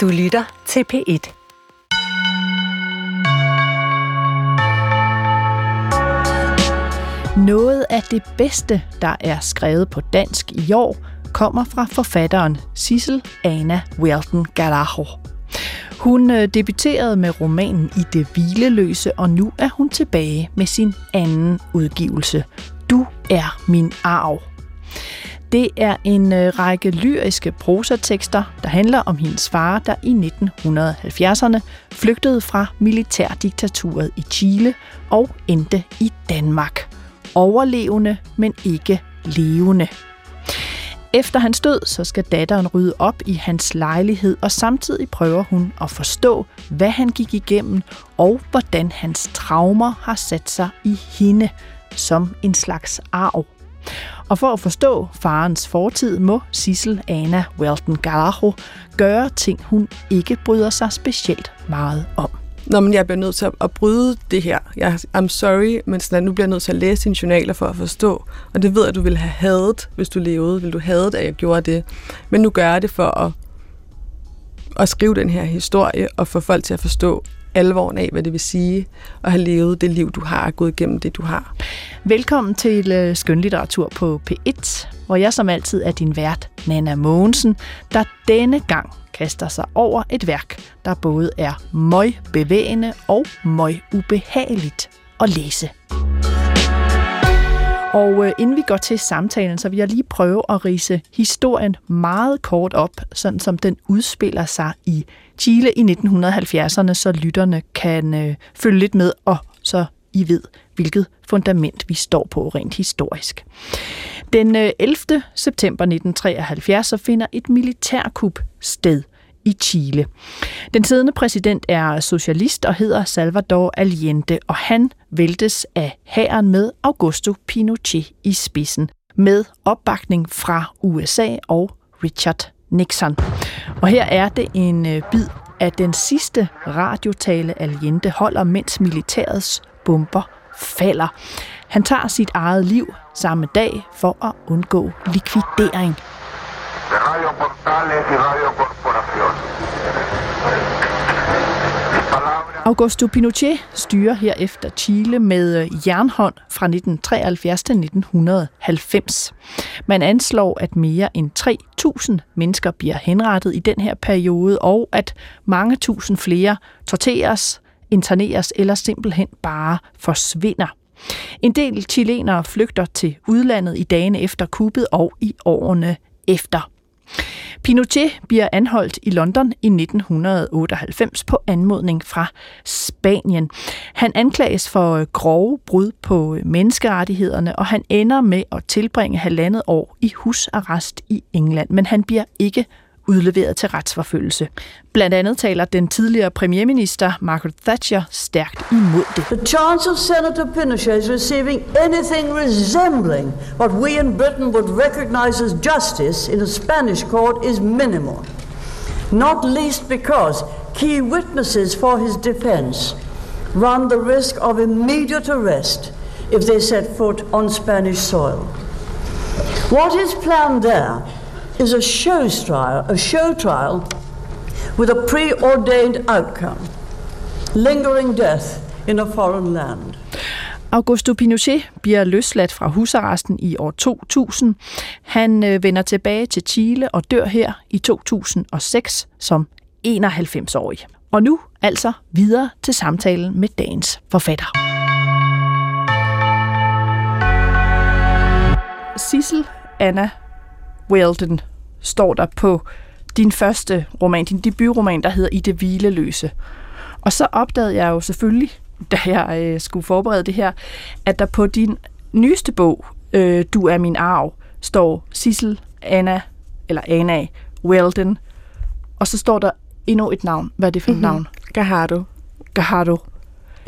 Du lytter til P1. Noget af det bedste, der er skrevet på dansk i år, kommer fra forfatteren Sissel Anna Welton Galaho. Hun øh, debuterede med romanen I det hvileløse, og nu er hun tilbage med sin anden udgivelse. Du er min arv. Det er en øh, række lyriske prosatekster, der handler om hendes far, der i 1970'erne flygtede fra militærdiktaturet i Chile og endte i Danmark. Overlevende, men ikke levende. Efter hans død, så skal datteren rydde op i hans lejlighed, og samtidig prøver hun at forstå, hvad han gik igennem, og hvordan hans traumer har sat sig i hende som en slags arv. Og for at forstå farens fortid, må Sissel Anna Welton Garajo gøre ting, hun ikke bryder sig specielt meget om. Nå, men jeg bliver nødt til at, at bryde det her. Jeg, I'm sorry, men sådan, nu bliver jeg nødt til at læse dine journaler for at forstå. Og det ved jeg, at du ville have hadet, hvis du levede. Vil du have at jeg gjorde det. Men nu gør jeg det for at, at skrive den her historie og få folk til at forstå alvoren af, hvad det vil sige at have levet det liv, du har, gået igennem det, du har. Velkommen til øh, Skønlitteratur på P1, hvor jeg som altid er din vært, Nana Mogensen, der denne gang kaster sig over et værk, der både er møg bevægende og møg ubehageligt at læse. Og øh, inden vi går til samtalen, så vil jeg lige prøve at rise historien meget kort op, sådan som den udspiller sig i Chile i 1970'erne, så lytterne kan øh, følge lidt med, og så I ved, hvilket fundament vi står på rent historisk. Den øh, 11. September 1973 så finder et militærkup sted i Chile. Den siddende præsident er socialist og hedder Salvador Allende, og han væltes af hæren med Augusto Pinochet i spidsen, med opbakning fra USA og Richard Nixon. Og her er det en øh, bid af den sidste radiotale Allende holder, mens militærets bomber falder. Han tager sit eget liv samme dag for at undgå likvidering. Radio Portales y Radio Corporación. Augusto Pinochet styrer herefter Chile med øh, jernhånd fra 1973 til 1990. Man anslår, at mere end 3.000 mennesker bliver henrettet i den her periode, og at mange tusind flere torteres, interneres eller simpelthen bare forsvinder. En del chilenere flygter til udlandet i dagene efter kuppet og i årene efter. Pinochet bliver anholdt i London i 1998 på anmodning fra Spanien. Han anklages for øh, grove brud på øh, menneskerettighederne, og han ender med at tilbringe halvandet år i husarrest i England, men han bliver ikke udleveret til retsforfølgelse. Blandt andet taler den tidligere premierminister Margaret Thatcher stærkt imod det. The chance of Senator Pinochet receiving anything resembling what we in Britain would recognize as justice in a Spanish court is minimal. Not least because key witnesses for his defense run the risk of immediate arrest if they set foot on Spanish soil. What is planned there is a show trial, a show trial with a preordained outcome, lingering death in a foreign land. Augusto Pinochet bliver løsladt fra husarresten i år 2000. Han øh, vender tilbage til Chile og dør her i 2006 som 91-årig. Og nu altså videre til samtalen med dagens forfatter. Sissel Anna Weldon står der på din første roman, din debutroman, der hedder I det hvileløse. Og så opdagede jeg jo selvfølgelig, da jeg øh, skulle forberede det her, at der på din nyeste bog, øh, Du er min arv, står Sissel Anna, eller Anna Weldon, og så står der endnu et navn. Hvad er det for et mm-hmm. navn? Gahardo. Gahardo.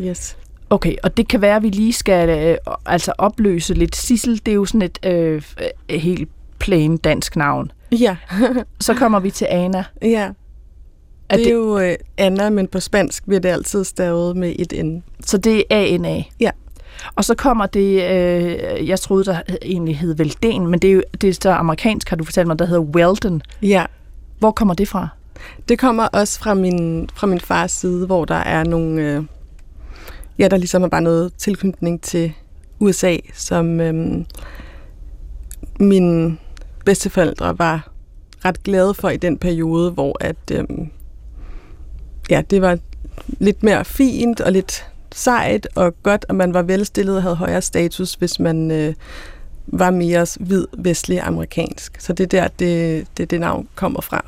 Yes. Okay, og det kan være, at vi lige skal øh, altså opløse lidt. Sissel, det er jo sådan et øh, helt plain dansk navn. Ja. så kommer vi til Anna. Ja. Er det er det... jo uh, Anna, men på spansk bliver det altid stavet med et N. Så det er A-N-A? Ja. Og så kommer det, øh, jeg troede, der egentlig hed Velden, men det er jo det er så amerikansk, har du fortalt mig, der hedder Weldon. Ja. Hvor kommer det fra? Det kommer også fra min, fra min fars side, hvor der er nogle... Øh, ja, der ligesom er bare noget tilknytning til USA, som øh, mine bedsteforældre var ret glade for i den periode, hvor at, øh, ja, det var lidt mere fint og lidt sejt og godt, og man var velstillet og havde højere status, hvis man øh, var mere hvid, vestlig amerikansk. Så det er der, det, det, det navn kommer fra.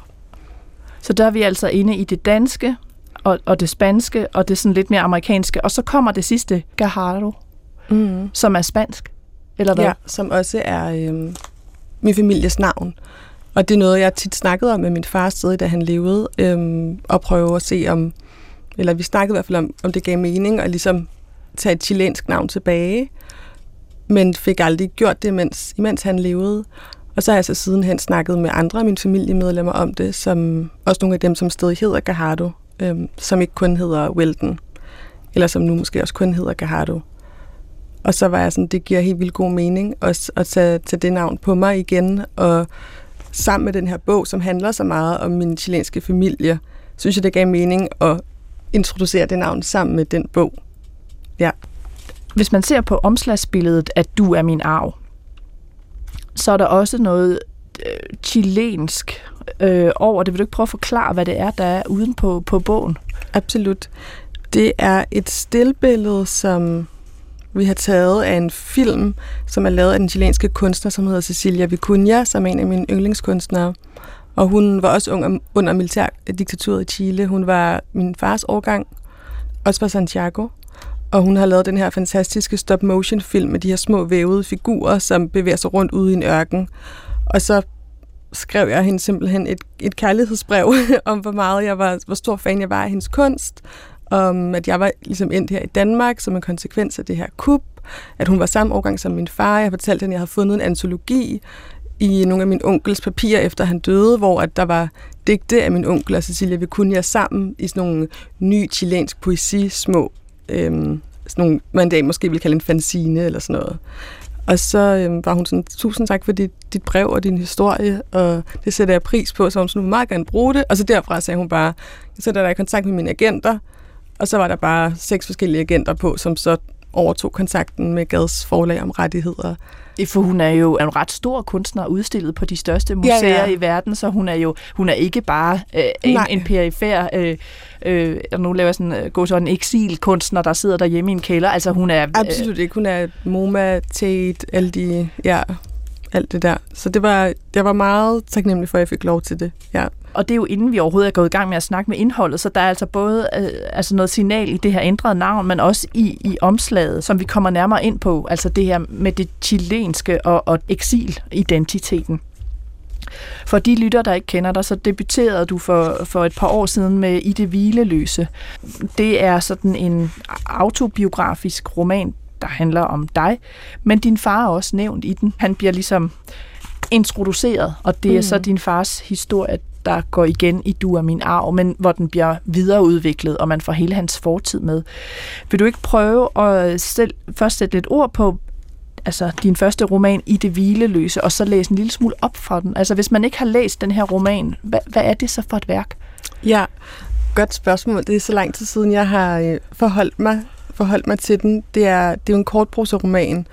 Så der er vi altså inde i det danske, og, og det spanske, og det sådan lidt mere amerikanske. Og så kommer det sidste, Gajardo, mm. som er spansk, eller hvad? Ja, som også er øh, min families navn. Og det er noget, jeg tit snakkede om med min far stadig, da han levede, øhm, og prøve at se om, eller vi snakkede i hvert fald om, om det gav mening at ligesom tage et chilensk navn tilbage, men fik aldrig gjort det, mens, imens han levede. Og så har jeg så sidenhen snakket med andre af mine familiemedlemmer om det, som også nogle af dem, som stadig hedder Gahardo, øhm, som ikke kun hedder Welton, eller som nu måske også kun hedder Gahardo. Og så var jeg sådan, det giver helt vildt god mening også at tage, tage det navn på mig igen, og sammen med den her bog, som handler så meget om min chilenske familie, synes jeg, det gav mening at introducere det navn sammen med den bog. Ja. Hvis man ser på omslagsbilledet, at du er min arv, så er der også noget øh, chilensk øh, over det. Vil du ikke prøve at forklare, hvad det er, der er uden på, på bogen? Absolut. Det er et stillbillede, som vi har taget af en film, som er lavet af den chilenske kunstner, som hedder Cecilia Vicuña, som er en af mine yndlingskunstnere. Og hun var også ung under militærdiktaturet øh, i Chile. Hun var min fars årgang, også fra Santiago. Og hun har lavet den her fantastiske stop-motion-film med de her små vævede figurer, som bevæger sig rundt ude i en ørken. Og så skrev jeg hende simpelthen et, et kærlighedsbrev om, hvor meget jeg var, hvor stor fan jeg var af hendes kunst, om at jeg var ligesom endt her i Danmark som en konsekvens af det her kup, at hun var samme årgang som min far. Jeg fortalte hende, at jeg havde fundet en antologi i nogle af min onkels papirer, efter han døde, hvor at der var digte af min onkel og Cecilia Vicuña sammen i sådan nogle ny chilensk poesi, små, øhm, sådan nogle, man dag måske ville kalde en fanzine eller sådan noget. Og så øhm, var hun sådan, tusind tak for dit, dit brev og din historie, og det sætter jeg pris på, så hun sådan, meget gerne bruge det. Og så derfra sagde hun bare, jeg sætter dig i kontakt med mine agenter, og så var der bare seks forskellige agenter på, som så overtog kontakten med Gads forlag om rettigheder. For hun er jo en ret stor kunstner, udstillet på de største museer ja, ja. i verden, så hun er jo hun er ikke bare øh, en, en perifær, øh, øh, nu laver jeg sådan, øh, gå sådan en eksilkunstner, der sidder derhjemme i en kælder. Altså hun er... Øh, Absolut ikke. Hun er MoMA, Tate, alle de, ja, alt det der. Så det var, jeg var meget taknemmelig for, at jeg fik lov til det. Ja. Og det er jo inden vi overhovedet er gået i gang med at snakke med indholdet, så der er altså både øh, altså noget signal i det her ændrede navn, men også i, i omslaget, som vi kommer nærmere ind på, altså det her med det chilenske og, og eksilidentiteten. For de lytter, der ikke kender dig, så debuterede du for, for et par år siden med I det hvileløse. Det er sådan en autobiografisk roman, der handler om dig, men din far er også nævnt i den. Han bliver ligesom introduceret, og det er mm. så din fars historie, der går igen i Du er min arv, men hvor den bliver videreudviklet, og man får hele hans fortid med. Vil du ikke prøve at selv, først sætte lidt ord på altså din første roman i det hvileløse, og så læse en lille smule op fra den? Altså hvis man ikke har læst den her roman, hvad, hvad er det så for et værk? Ja, godt spørgsmål. Det er så lang tid siden, jeg har øh, forholdt mig, forholdt mig til den. Det er, det er jo en kortproseroman,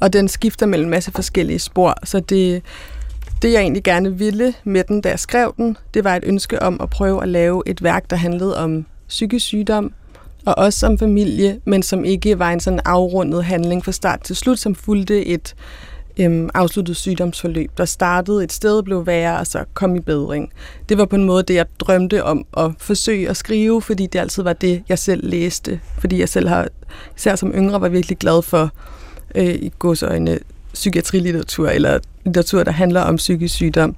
og den skifter mellem en masse forskellige spor, så det det, jeg egentlig gerne ville med den, da jeg skrev den, det var et ønske om at prøve at lave et værk, der handlede om psykisk sygdom, og også om familie, men som ikke var en sådan afrundet handling fra start til slut, som fulgte et øhm, afsluttet sygdomsforløb, der startede et sted, blev værre, og så kom i bedring. Det var på en måde det, jeg drømte om at forsøge at skrive, fordi det altid var det, jeg selv læste. Fordi jeg selv har, især som yngre, var virkelig glad for øh, i godsøjne psykiatrilitteratur, eller litteratur, der handler om psykisk sygdom.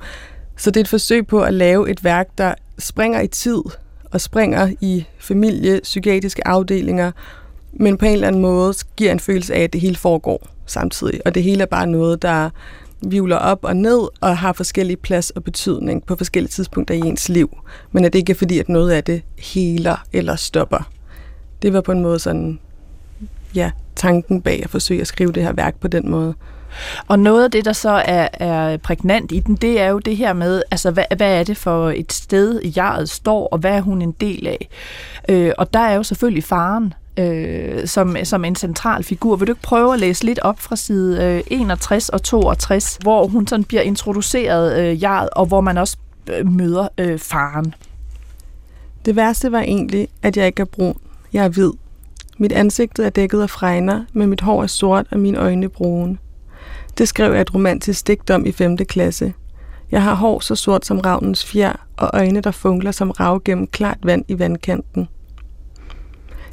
Så det er et forsøg på at lave et værk, der springer i tid og springer i familie, psykiatriske afdelinger, men på en eller anden måde giver en følelse af, at det hele foregår samtidig. Og det hele er bare noget, der vivler op og ned og har forskellige plads og betydning på forskellige tidspunkter i ens liv. Men at det ikke er fordi, at noget af det heler eller stopper. Det var på en måde sådan, ja, tanken bag at forsøge at skrive det her værk på den måde. Og noget af det, der så er, er prægnant i den, det er jo det her med, altså hvad, hvad er det for et sted, jeget står, og hvad er hun en del af? Øh, og der er jo selvfølgelig faren, øh, som, som en central figur. Vil du ikke prøve at læse lidt op fra side øh, 61 og 62, hvor hun sådan bliver introduceret øh, jaret, og hvor man også øh, møder øh, faren? Det værste var egentlig, at jeg ikke er brun. Jeg er hvid. Mit ansigt er dækket af fregner, men mit hår er sort og mine øjne brune. Det skrev jeg et romantisk digt om i 5. klasse. Jeg har hår så sort som ravnens fjer, og øjne, der funkler som rav gennem klart vand i vandkanten.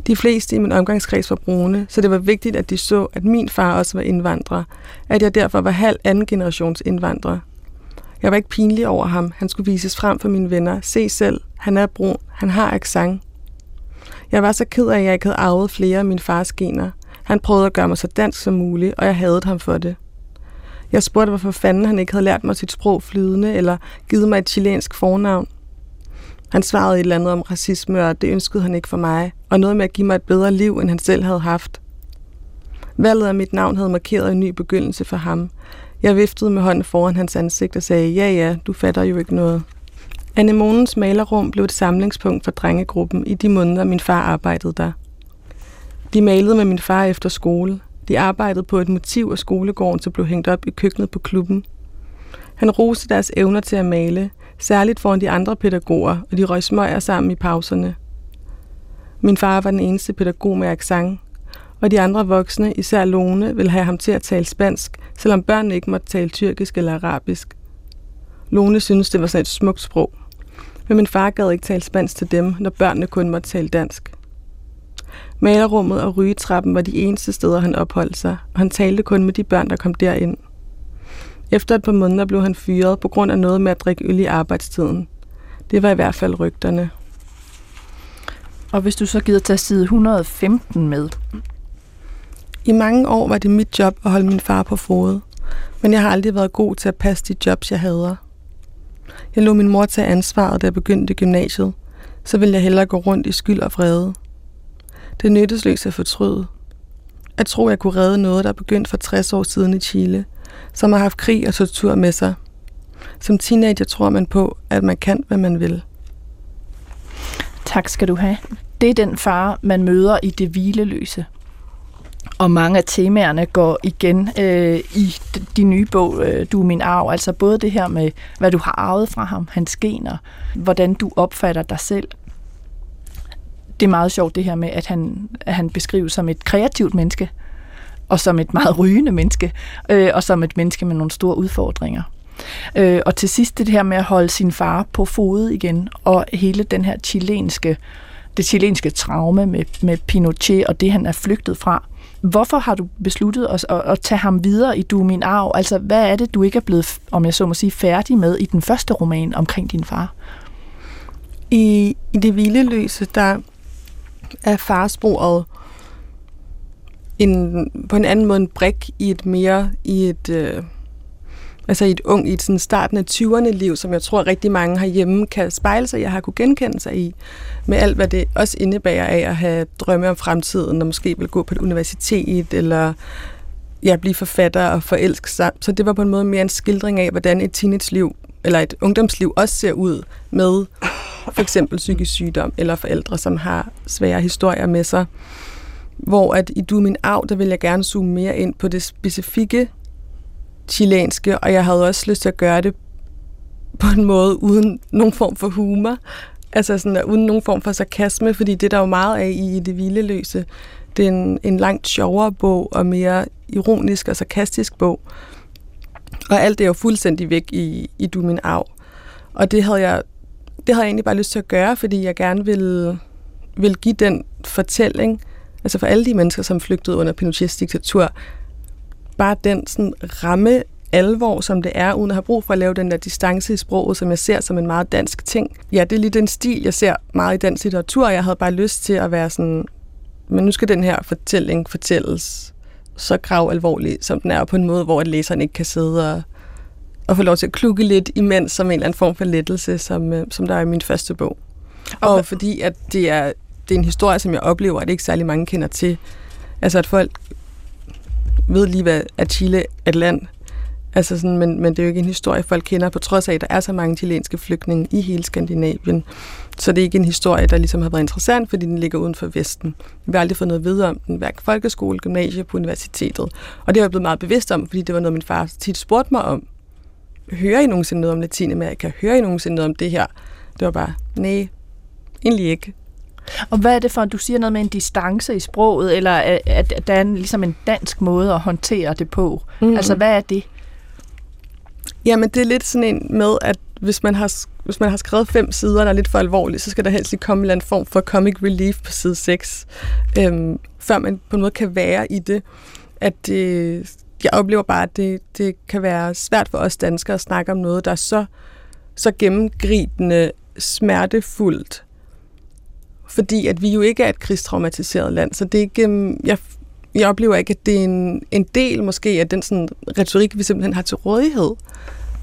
De fleste i min omgangskreds var brune, så det var vigtigt, at de så, at min far også var indvandrer, at jeg derfor var halv anden generations indvandrer. Jeg var ikke pinlig over ham. Han skulle vises frem for mine venner. Se selv, han er brun, han har accent. Jeg var så ked af, at jeg ikke havde arvet flere af min fars gener. Han prøvede at gøre mig så dansk som muligt, og jeg hadede ham for det. Jeg spurgte, hvorfor fanden han ikke havde lært mig sit sprog flydende, eller givet mig et chilensk fornavn. Han svarede et eller andet om racisme, og det ønskede han ikke for mig, og noget med at give mig et bedre liv, end han selv havde haft. Valget af mit navn havde markeret en ny begyndelse for ham. Jeg viftede med hånden foran hans ansigt og sagde, ja ja, du fatter jo ikke noget. Anemonens malerrum blev et samlingspunkt for drengegruppen i de måneder, min far arbejdede der. De malede med min far efter skole. De arbejdede på et motiv af skolegården, som blev hængt op i køkkenet på klubben. Han roste deres evner til at male, særligt foran de andre pædagoger, og de røg smøger sammen i pauserne. Min far var den eneste pædagog med accent, og de andre voksne, især Lone, ville have ham til at tale spansk, selvom børnene ikke måtte tale tyrkisk eller arabisk. Lone syntes, det var sådan et smukt sprog. Men min far gad ikke tale spansk til dem, når børnene kun måtte tale dansk. Malerummet og rygetrappen var de eneste steder, han opholdt sig, og han talte kun med de børn, der kom derind. Efter et par måneder blev han fyret på grund af noget med at drikke øl i arbejdstiden. Det var i hvert fald rygterne. Og hvis du så gider tage side 115 med? I mange år var det mit job at holde min far på fod, men jeg har aldrig været god til at passe de jobs, jeg havde. Jeg lå min mor tage ansvaret, da jeg begyndte gymnasiet, så ville jeg hellere gå rundt i skyld og vrede. Det nyttesløs at fortryde. At tro, jeg kunne redde noget, der begyndte for 60 år siden i Chile, som har haft krig og tortur med sig. Som teenager tror man på, at man kan, hvad man vil. Tak skal du have. Det er den far, man møder i det hvileløse. Og mange af temaerne går igen øh, i din nye bog, øh, Du er min arv. Altså både det her med, hvad du har arvet fra ham, hans gener, hvordan du opfatter dig selv. Det er meget sjovt det her med, at han, at han beskrives som et kreativt menneske, og som et meget rygende menneske, øh, og som et menneske med nogle store udfordringer. Øh, og til sidst det her med at holde sin far på fod igen, og hele den her chilenske, det chilenske traume med, med Pinochet og det, han er flygtet fra. Hvorfor har du besluttet at, at, at tage ham videre i Du min arv? Altså, hvad er det, du ikke er blevet, om jeg så må sige, færdig med i den første roman omkring din far? I, i det hvileløse, der er farsporet en, på en anden måde en brik i et mere, i et, øh, altså i et ung, i et sådan starten af 20'erne liv, som jeg tror rigtig mange herhjemme kan spejle sig jeg har kunne genkende sig i, med alt hvad det også indebærer af at have drømme om fremtiden, og måske vil gå på et universitet, eller ja, blive forfatter og forelske sig. Så det var på en måde mere en skildring af, hvordan et teenage-liv, eller et ungdomsliv også ser ud med for eksempel psykisk sygdom, eller forældre, som har svære historier med sig. Hvor at i Du min arv, der vil jeg gerne zoome mere ind på det specifikke chilenske, og jeg havde også lyst til at gøre det på en måde uden nogen form for humor. Altså sådan, uden nogen form for sarkasme, fordi det er jo meget af i det hvileløse. Det er en, en langt sjovere bog, og mere ironisk og sarkastisk bog. Og alt det er jo fuldstændig væk i, i Du min arv. Og det havde jeg det havde jeg egentlig bare lyst til at gøre, fordi jeg gerne ville, ville give den fortælling, altså for alle de mennesker, som flygtede under Pinochets diktatur, bare den sådan ramme alvor, som det er, uden at have brug for at lave den der distance i sproget, som jeg ser som en meget dansk ting. Ja, det er lige den stil, jeg ser meget i den litteratur, og jeg havde bare lyst til at være sådan, men nu skal den her fortælling fortælles så grav alvorlig, som den er, på en måde, hvor at læseren ikke kan sidde og, og få lov til at klukke lidt imens, som en eller anden form for lettelse, som, øh, som der er i min første bog. Og, og fordi at det er, det er en historie, som jeg oplever, at ikke særlig mange kender til. Altså at folk ved lige, hvad at Chile er et land. Altså sådan, men, men det er jo ikke en historie, folk kender, på trods af, at der er så mange chilenske flygtninge i hele Skandinavien. Så det er ikke en historie, der ligesom har været interessant, fordi den ligger uden for Vesten. Vi har aldrig fået noget videre om den, hverken folkeskole, gymnasie på universitetet. Og det har jeg blevet meget bevidst om, fordi det var noget, min far tit spurgte mig om. Hører I nogensinde noget om Latinamerika? Hører I nogensinde noget om det her? Det var bare, nej, egentlig ikke. Og hvad er det for, at du siger noget med en distance i sproget, eller at der er en, ligesom en dansk måde at håndtere det på? Mm. Altså, hvad er det? Jamen, det er lidt sådan en med, at hvis man har, hvis man har skrevet fem sider, der er lidt for alvorligt, så skal der helst lige komme en eller anden form for comic relief på side 6, øhm, før man på en måde kan være i det. At det, jeg oplever bare, at det, det kan være svært for os danskere at snakke om noget, der er så, så gennemgribende, smertefuldt, fordi at vi jo ikke er et krigstraumatiseret land, så det er ikke, øhm, jeg, jeg oplever ikke, at det er en, en del måske af den sådan, retorik, vi simpelthen har til rådighed.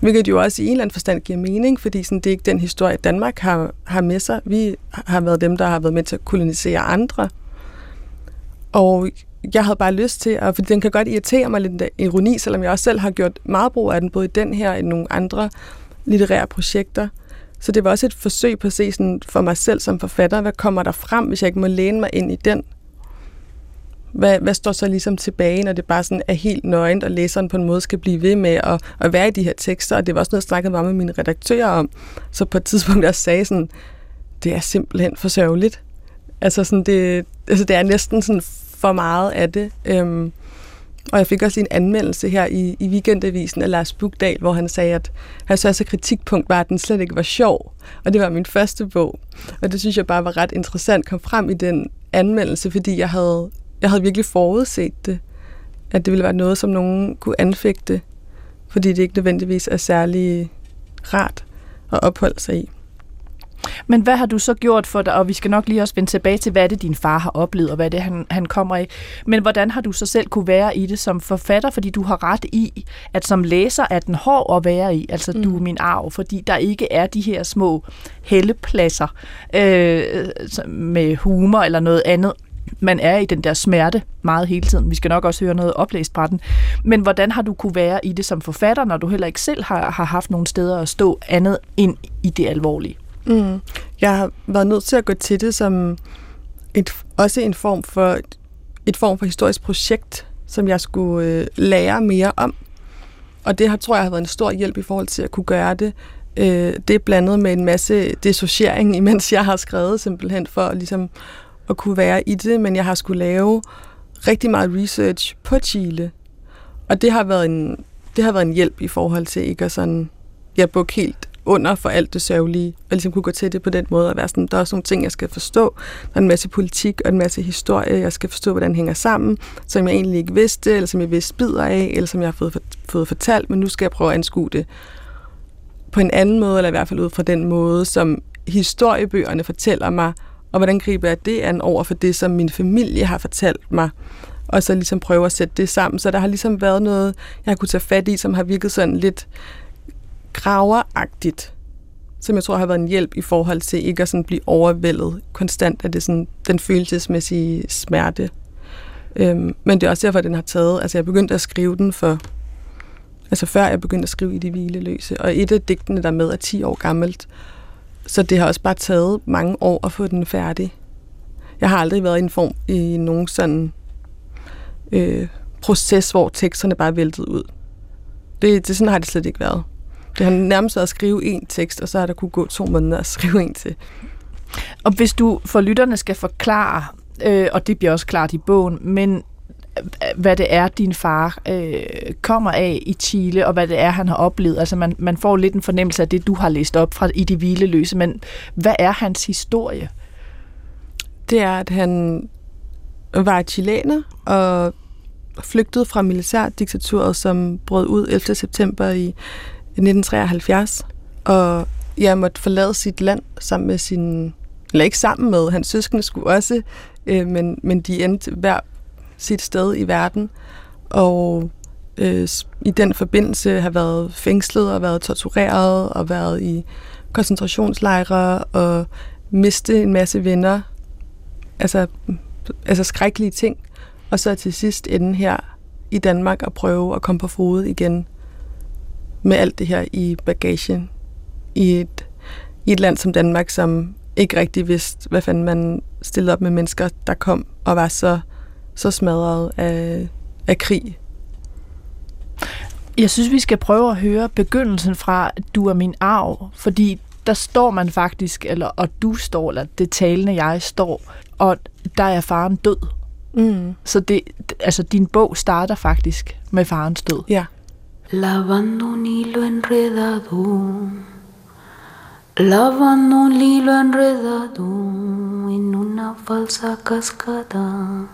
Hvilket jo også i en eller anden forstand giver mening, fordi sådan, det er ikke den historie, Danmark har, har med sig. Vi har været dem, der har været med til at kolonisere andre. Og jeg havde bare lyst til, at, fordi den kan godt irritere mig lidt ironi, selvom jeg også selv har gjort meget brug af den, både i den her og i nogle andre litterære projekter. Så det var også et forsøg på at se sådan for mig selv som forfatter, hvad kommer der frem, hvis jeg ikke må læne mig ind i den? Hvad, hvad står så ligesom tilbage, når det bare sådan er helt nøgent, og læseren på en måde skal blive ved med at, at være i de her tekster? Og det var også noget, jeg snakkede meget med mine redaktører om. Så på et tidspunkt jeg sagde sådan, det er simpelthen for sørgeligt. Altså, sådan det, altså det er næsten sådan for meget af det. Øhm, og jeg fik også en anmeldelse her i, i weekendavisen af Lars Bugdal, hvor han sagde, at hans første kritikpunkt var, at den slet ikke var sjov. Og det var min første bog. Og det synes jeg bare var ret interessant kom frem i den anmeldelse, fordi jeg havde, jeg havde virkelig forudset det. At det ville være noget, som nogen kunne anfægte, fordi det ikke nødvendigvis er særlig rart at opholde sig i. Men hvad har du så gjort for dig, og vi skal nok lige også vende tilbage til, hvad det din far har oplevet, og hvad det han, han kommer af. Men hvordan har du så selv kunne være i det som forfatter, fordi du har ret i, at som læser er den hård at være i, altså mm. du er min arv, fordi der ikke er de her små hellepladser øh, med humor eller noget andet, man er i den der smerte meget hele tiden. Vi skal nok også høre noget oplæst fra den. Men hvordan har du kunne være i det som forfatter, når du heller ikke selv har, har haft nogle steder at stå andet end i det alvorlige? Mm. Jeg har været nødt til at gå til det som et, også en form for et, et form for historisk projekt, som jeg skulle øh, lære mere om. Og det har, tror jeg har været en stor hjælp i forhold til at kunne gøre det. Øh, det er blandet med en masse dissociering, imens jeg har skrevet simpelthen for ligesom at kunne være i det, men jeg har skulle lave rigtig meget research på Chile. Og det har været en, det har været en hjælp i forhold til ikke at sådan, jeg bukke helt under for alt det sørgelige, og ligesom kunne gå til det på den måde, og være sådan, der er også nogle ting, jeg skal forstå. Der er en masse politik og en masse historie, jeg skal forstå, hvordan det hænger sammen, som jeg egentlig ikke vidste, eller som jeg vidste bider af, eller som jeg har fået, fået fortalt, men nu skal jeg prøve at anskue det på en anden måde, eller i hvert fald ud fra den måde, som historiebøgerne fortæller mig, og hvordan griber jeg det an over for det, som min familie har fortalt mig, og så ligesom prøve at sætte det sammen. Så der har ligesom været noget, jeg har kunne tage fat i, som har virket sådan lidt graveragtigt, som jeg tror har været en hjælp i forhold til ikke at sådan blive overvældet konstant af det sådan, den følelsesmæssige smerte. Øhm, men det er også derfor, at den har taget, altså jeg begyndte at skrive den for, altså før jeg begyndte at skrive i de hvileløse, og et af digtene der med er 10 år gammelt, så det har også bare taget mange år at få den færdig. Jeg har aldrig været i en form i nogen sådan øh, proces, hvor teksterne bare væltede ud. Det, det sådan har det slet ikke været. Det har nærmest været at skrive en tekst, og så har der kunne gå to måneder at skrive en til. Og hvis du for lytterne skal forklare, øh, og det bliver også klart i bogen, men øh, hvad det er, din far øh, kommer af i Chile, og hvad det er, han har oplevet. Altså man, man får lidt en fornemmelse af det, du har læst op fra i de hvileløse, men hvad er hans historie? Det er, at han var chilener og flygtede fra militærdiktaturet, som brød ud 11. september i 1973, og jeg måtte forlade sit land sammen med sin, eller ikke sammen med, hans søskende skulle også, øh, men, men de endte hver sit sted i verden, og øh, i den forbindelse har været fængslet og været tortureret og været i koncentrationslejre og miste en masse venner. Altså, altså skrækkelige ting. Og så til sidst ende her i Danmark og prøve at komme på fod igen med alt det her i bagagen i et, i et land som Danmark, som ikke rigtig vidste, hvad fanden man stillede op med mennesker, der kom og var så, så smadret af, af krig. Jeg synes, vi skal prøve at høre begyndelsen fra Du er min arv, fordi der står man faktisk, eller og du står, eller det talende jeg står, og der er faren død. Mm. Så det, altså, din bog starter faktisk med farens død. Ja. Lavando un hilo enredado, lavando un hilo enredado en una falsa cascada,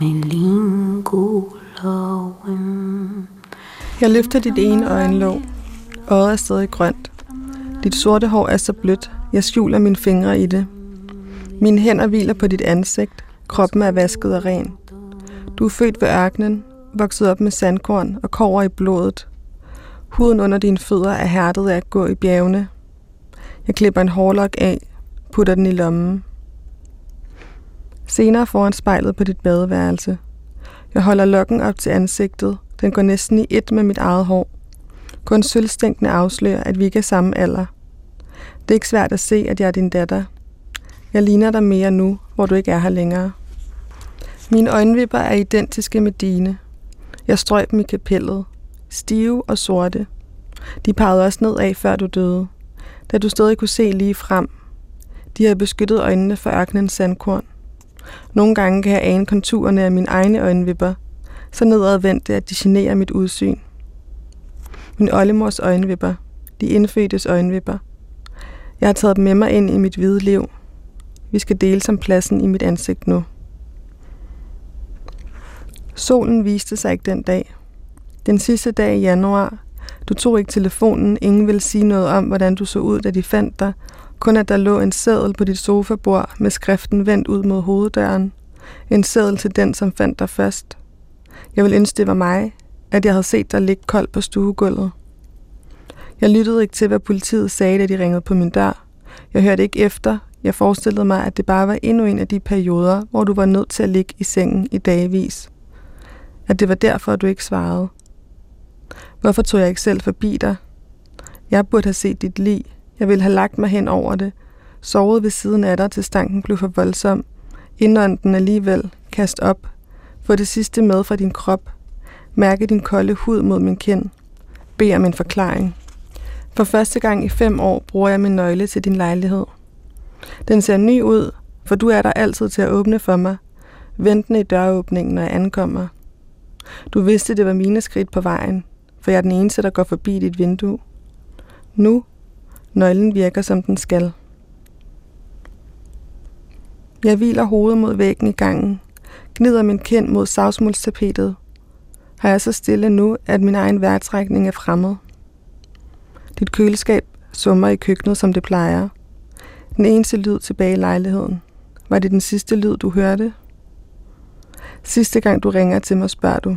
me lingulauen. Jeg løfter dit ene øjenlåg. Øjet er stadig grønt. Dit sorte hår er så blødt, jeg skjuler mine fingre i det. Mine hænder hviler på dit ansigt. Kroppen er vasket og ren. Du er født ved ørkenen, vokset op med sandkorn og kover i blodet. Huden under dine fødder er hærdet af at gå i bjergene. Jeg klipper en hårlok af, putter den i lommen. Senere foran spejlet på dit badeværelse. Jeg holder lokken op til ansigtet. Den går næsten i et med mit eget hår. Kun sølvstænkene afslører, at vi ikke er samme alder. Det er ikke svært at se, at jeg er din datter. Jeg ligner dig mere nu, hvor du ikke er her længere. Mine øjenvipper er identiske med dine. Jeg strøg dem i kapellet. Stive og sorte. De pegede også nedad, før du døde. Da du stadig kunne se lige frem. De havde beskyttet øjnene for ørkenens sandkorn. Nogle gange kan jeg ane konturerne af mine egne øjenvipper, så nedadvendte, at de generer mit udsyn. Min oldemors øjenvipper. De indfødtes øjenvipper. Jeg har taget dem med mig ind i mit hvide liv. Vi skal dele som pladsen i mit ansigt nu. Solen viste sig ikke den dag. Den sidste dag i januar. Du tog ikke telefonen. Ingen ville sige noget om, hvordan du så ud, da de fandt dig. Kun at der lå en seddel på dit sofabord med skriften vendt ud mod hoveddøren. En seddel til den, som fandt dig først. Jeg vil ønske, det var mig, at jeg havde set dig ligge kold på stuegulvet. Jeg lyttede ikke til, hvad politiet sagde, da de ringede på min dør. Jeg hørte ikke efter. Jeg forestillede mig, at det bare var endnu en af de perioder, hvor du var nødt til at ligge i sengen i dagvis. At det var derfor, du ikke svarede. Hvorfor tog jeg ikke selv forbi dig? Jeg burde have set dit lig. Jeg ville have lagt mig hen over det. Sovet ved siden af dig, til stanken blev for voldsom. Indånd den alligevel. Kast op. Få det sidste med fra din krop. Mærke din kolde hud mod min kind. Bed om en forklaring. For første gang i fem år bruger jeg min nøgle til din lejlighed. Den ser ny ud, for du er der altid til at åbne for mig. Ventende i døråbningen, når jeg ankommer. Du vidste, det var mine skridt på vejen, for jeg er den eneste, der går forbi dit vindue. Nu, nøglen virker som den skal. Jeg hviler hovedet mod væggen i gangen, gnider min kind mod savsmuldstapetet. Har jeg så stille nu, at min egen vejrtrækning er fremmed. Dit køleskab summer i køkkenet, som det plejer. Den eneste lyd tilbage i lejligheden. Var det den sidste lyd, du hørte? Sidste gang du ringer til mig, spørger du.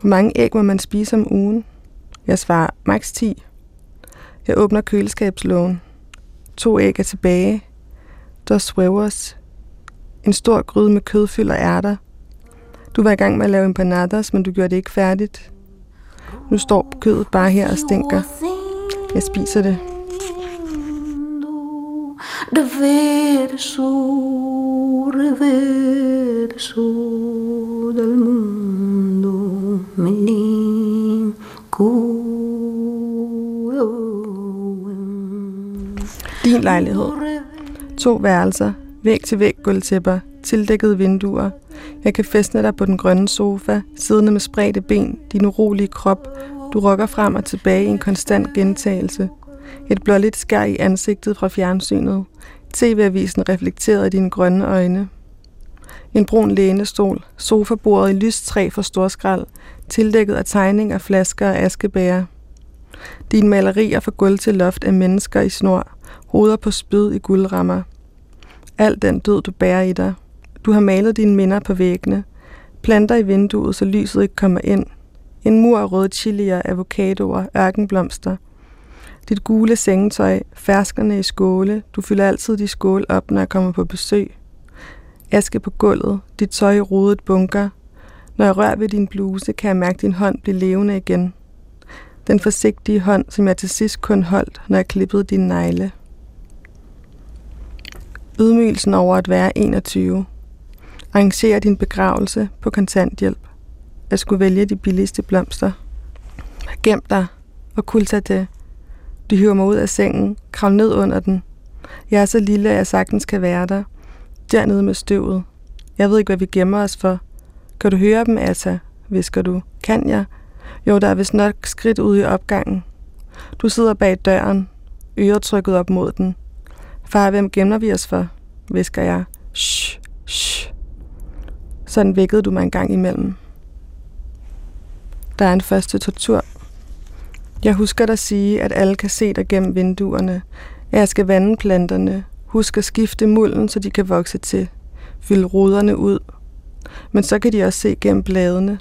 Hvor mange æg må man spise om ugen? Jeg svarer, maks 10. Jeg åbner køleskabslågen. To æg er tilbage. Der svævers. En stor gryde med kødfyld og ærter. Du var i gang med at lave empanadas, men du gjorde det ikke færdigt. Nu står kødet bare her og stinker. Jeg spiser det. Reverso, reverso del mundo melinculo. Din lejlighed. To værelser, væg til væg gulvtæpper, tildækkede vinduer. Jeg kan fæstne dig på den grønne sofa, siddende med spredte ben, din urolige krop. Du rokker frem og tilbage i en konstant gentagelse. Et blåligt skær i ansigtet fra fjernsynet. TV-avisen reflekterede i dine grønne øjne. En brun lænestol, sofabordet i lystræ for storskrald, tildækket af tegninger, flasker og askebæger. Dine malerier fra gulv til loft af mennesker i snor, hoveder på spyd i guldrammer. Al den død, du bærer i dig. Du har malet dine minder på væggene. Planter i vinduet, så lyset ikke kommer ind. En mur af røde chilier, avocadoer, ørkenblomster. Dit gule sengetøj, ferskerne i skåle. Du fylder altid de skåle op, når jeg kommer på besøg. Aske på gulvet, dit tøj i rodet bunker. Når jeg rører ved din bluse, kan jeg mærke din hånd blive levende igen. Den forsigtige hånd, som jeg til sidst kun holdt, når jeg klippede din negle. Ydmygelsen over at være 21. Arrangere din begravelse på kontanthjælp. Jeg skulle vælge de billigste blomster. Gem dig og kulta det. Vi hiver mig ud af sengen, kravl ned under den. Jeg er så lille, at jeg sagtens kan være der. Dernede med støvet. Jeg ved ikke, hvad vi gemmer os for. Kan du høre dem, Atta? visker du. Kan jeg? Jo, der er vist nok skridt ude i opgangen. Du sidder bag døren, øret trykket op mod den. Far, hvem gemmer vi os for? visker jeg. Shh, shh. Sådan vækkede du mig en gang imellem. Der er en første tortur. Jeg husker dig sige, at alle kan se dig gennem vinduerne. At jeg skal vande planterne. Husk at skifte mulden, så de kan vokse til. Fyld ruderne ud. Men så kan de også se gennem bladene.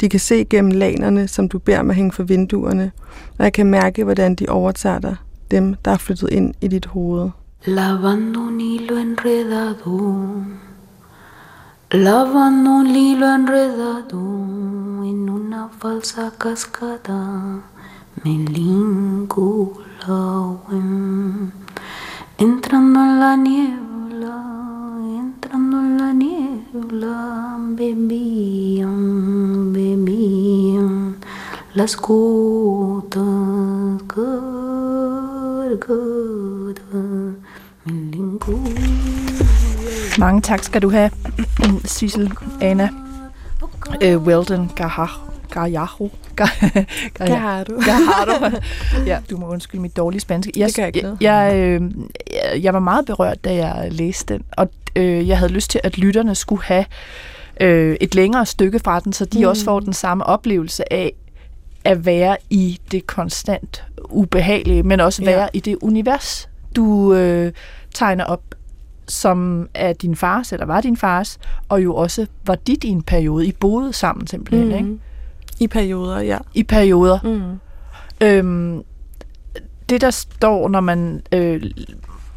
De kan se gennem lanerne, som du beder mig hænge for vinduerne. Og jeg kan mærke, hvordan de overtager dig. Dem, der er flyttet ind i dit hoved. Lavando un hilo enredado, lavando un hilo enredado en una falsa cascada, me lingulawen, entrando en la niebla, entrando en la niebla, bebían, bebían las gotas cargadas. Mange tak skal du have, Sissel, Anna, uh, Weldon, Gahar, Gajaho. Gaharo. Gaharo. ja, du må undskylde mit dårlige spansk. Jeg, Det gør ikke noget. jeg, jeg, øh, jeg var meget berørt, da jeg læste den, og øh, jeg havde lyst til, at lytterne skulle have øh, et længere stykke fra den, så de mm. også får den samme oplevelse af at være i det konstant ubehagelige, men også Ja. være i det univers, du øh, tegner op, som er din fars, eller var din fars, og jo også var dit i en periode. I boede sammen simpelthen, mm. ikke? Mm. I perioder, ja. I perioder. Mm. Øhm, det, der står, når man øh,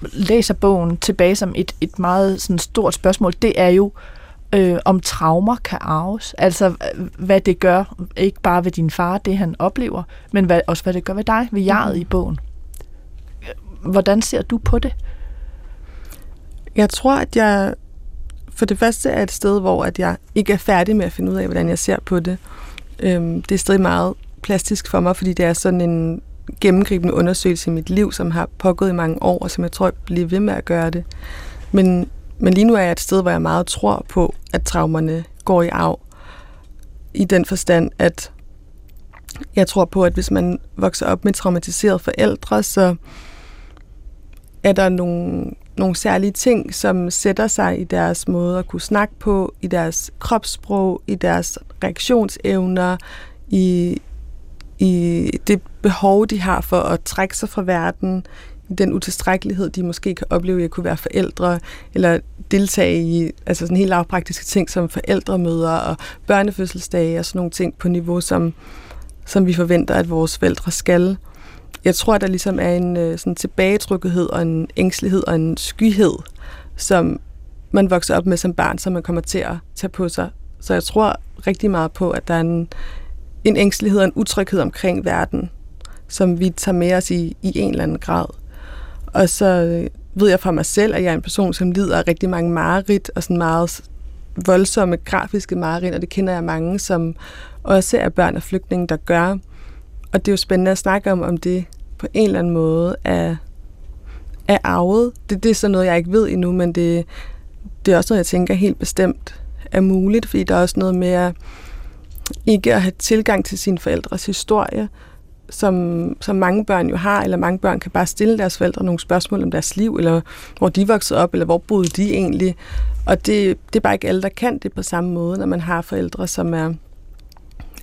læser bogen tilbage som et, et meget sådan, stort spørgsmål, det er jo, øh, om traumer kan arves. Altså, hvad det gør, ikke bare ved din far, det han oplever, men hvad, også hvad det gør ved dig, ved jeget i bogen. Hvordan ser du på det? Jeg tror, at jeg for det første er et sted, hvor at jeg ikke er færdig med at finde ud af, hvordan jeg ser på det. Øhm, det er stadig meget plastisk for mig, fordi det er sådan en gennemgribende undersøgelse i mit liv, som har pågået i mange år, og som jeg tror, jeg bliver ved med at gøre det. Men, men lige nu er jeg et sted, hvor jeg meget tror på, at traumerne går i arv. I den forstand, at jeg tror på, at hvis man vokser op med traumatiserede forældre, så er der nogle, nogle særlige ting, som sætter sig i deres måde at kunne snakke på, i deres kropssprog, i deres reaktionsevner, i, i det behov, de har for at trække sig fra verden, i den utilstrækkelighed, de måske kan opleve i at kunne være forældre, eller deltage i altså sådan helt lavpraktiske ting som forældremøder og børnefødselsdage og sådan nogle ting på niveau, som, som vi forventer, at vores forældre skal. Jeg tror, at der ligesom er en øh, sådan tilbagetrykkethed og en ængstelighed og en skyhed, som man vokser op med som barn, som man kommer til at tage på sig. Så jeg tror rigtig meget på, at der er en, en ængstelighed og en utryghed omkring verden, som vi tager med os i, i en eller anden grad. Og så øh, ved jeg fra mig selv, at jeg er en person, som lider af rigtig mange mareridt og sådan meget voldsomme grafiske mareridt, og det kender jeg mange, som også er børn af flygtninge, der gør. Og det er jo spændende at snakke om, om det på en eller anden måde er, er arvet. Det, det er sådan noget, jeg ikke ved endnu, men det, det er også noget, jeg tænker helt bestemt er muligt, fordi der er også noget med at ikke at have tilgang til sine forældres historie, som, som mange børn jo har, eller mange børn kan bare stille deres forældre nogle spørgsmål om deres liv, eller hvor de voksede op, eller hvor boede de egentlig. Og det, det er bare ikke alle, der kan det på samme måde, når man har forældre, som er,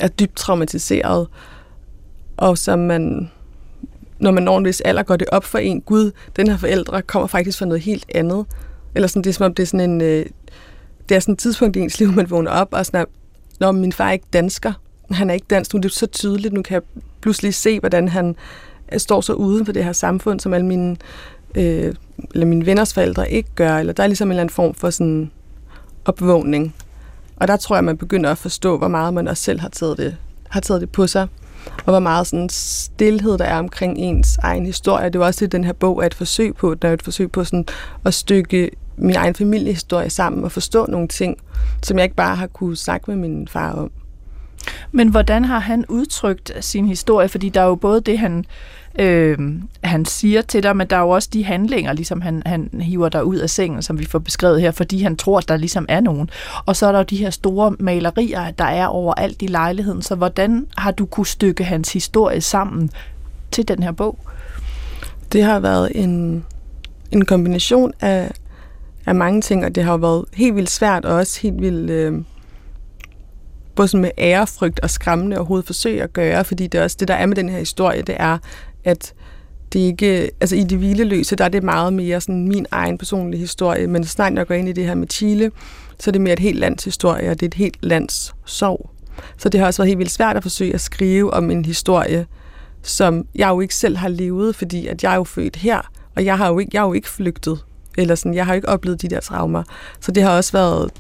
er dybt traumatiseret, og som man, når man når en vis alder, går det op for en, gud, den her forældre kommer faktisk fra noget helt andet. Eller sådan, det er som om, det er sådan en, øh, det er sådan et tidspunkt i ens liv, man vågner op, og sådan, når min far er ikke dansker, han er ikke dansk, nu er det så tydeligt, nu kan jeg pludselig se, hvordan han øh, står så uden for det her samfund, som alle mine, øh, eller mine venners forældre ikke gør, eller der er ligesom en eller anden form for sådan opvågning. Og der tror jeg, man begynder at forstå, hvor meget man også selv har taget det, har taget det på sig. Og hvor meget sådan stillhed der er omkring ens egen historie. Det var også det, den her bog er et forsøg på. Den er et forsøg på sådan at stykke min egen familiehistorie sammen og forstå nogle ting, som jeg ikke bare har kunne snakke med min far om. Men hvordan har han udtrykt sin historie? Fordi der er jo både det, han, øh, han siger til dig, men der er jo også de handlinger, ligesom han, han hiver dig ud af sengen, som vi får beskrevet her, fordi han tror, at der ligesom er nogen. Og så er der jo de her store malerier, der er overalt i lejligheden. Så hvordan har du kunne stykke hans historie sammen til den her bog? Det har været en, en kombination af, af mange ting, og det har været helt vildt svært, og også helt vildt... Øh, både sådan med ærefrygt og skræmmende overhovedet forsøge at gøre, fordi det er også det, der er med den her historie, det er, at det ikke, altså i det hvileløse, der er det meget mere sådan min egen personlige historie, men snart når jeg går ind i det her med Chile, så er det mere et helt lands historie, og det er et helt lands sorg. Så det har også været helt vildt svært at forsøge at skrive om en historie, som jeg jo ikke selv har levet, fordi at jeg er jo født her, og jeg har jo ikke, jeg er jo ikke flygtet, eller sådan, jeg har jo ikke oplevet de der traumer. Så det har også været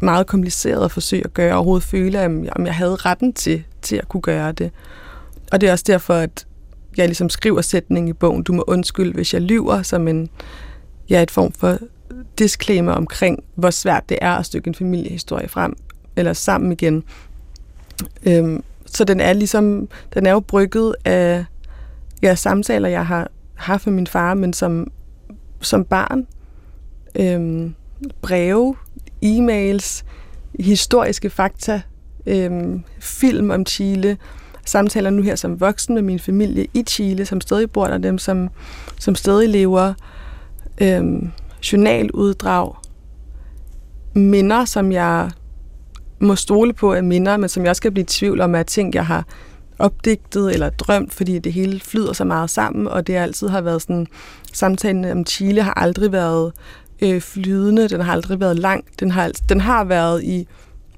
meget kompliceret at forsøge at gøre, og overhovedet føle, om jeg havde retten til, til at kunne gøre det. Og det er også derfor, at jeg ligesom skriver sætningen i bogen, du må undskylde, hvis jeg lyver, som en, ja, et form for disclaimer omkring, hvor svært det er at stykke en familiehistorie frem, eller sammen igen. Øhm, så den er ligesom, den er jo brygget af ja, samtaler, jeg har haft med min far, men som, som barn. Øhm, breve, e-mails, historiske fakta, øhm, film om Chile, samtaler nu her som voksen med min familie i Chile, som stadig bor der, dem som, som stadig lever, øhm, journaluddrag, minder, som jeg må stole på er minder, men som jeg også skal blive i tvivl om, er ting, jeg har opdigtet eller drømt, fordi det hele flyder så meget sammen, og det altid har været sådan, samtalen om Chile har aldrig været øh, flydende, den har aldrig været lang, den har, den har været i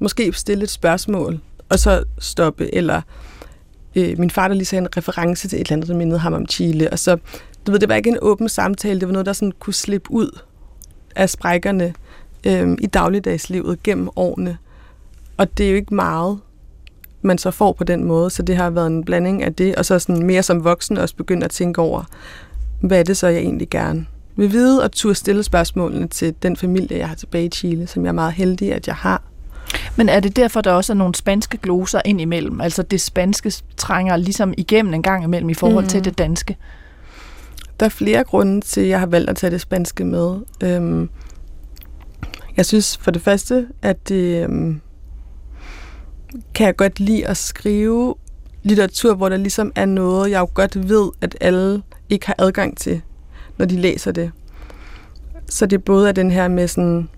måske stille et spørgsmål, og så stoppe, eller øh, min far der lige sagde en reference til et eller andet, der mindede ham om Chile, og så, du ved, det var ikke en åben samtale, det var noget, der sådan kunne slippe ud af sprækkerne øh, i dagligdagslivet gennem årene, og det er jo ikke meget, man så får på den måde, så det har været en blanding af det, og så sådan mere som voksen også begyndt at tænke over, hvad er det så, jeg egentlig gerne vil vide og turde stille spørgsmålene til den familie, jeg har tilbage i Chile, som jeg er meget heldig, at jeg har. Men er det derfor, der også er nogle spanske gloser ind imellem? Altså det spanske trænger ligesom igennem en gang imellem i forhold mm. til det danske? Der er flere grunde til, at jeg har valgt at tage det spanske med. Øhm, jeg synes for det første, at det øhm, kan jeg godt lide at skrive litteratur, hvor der ligesom er noget, jeg jo godt ved, at alle ikke har adgang til når de læser det. Så det både er den her med sådan,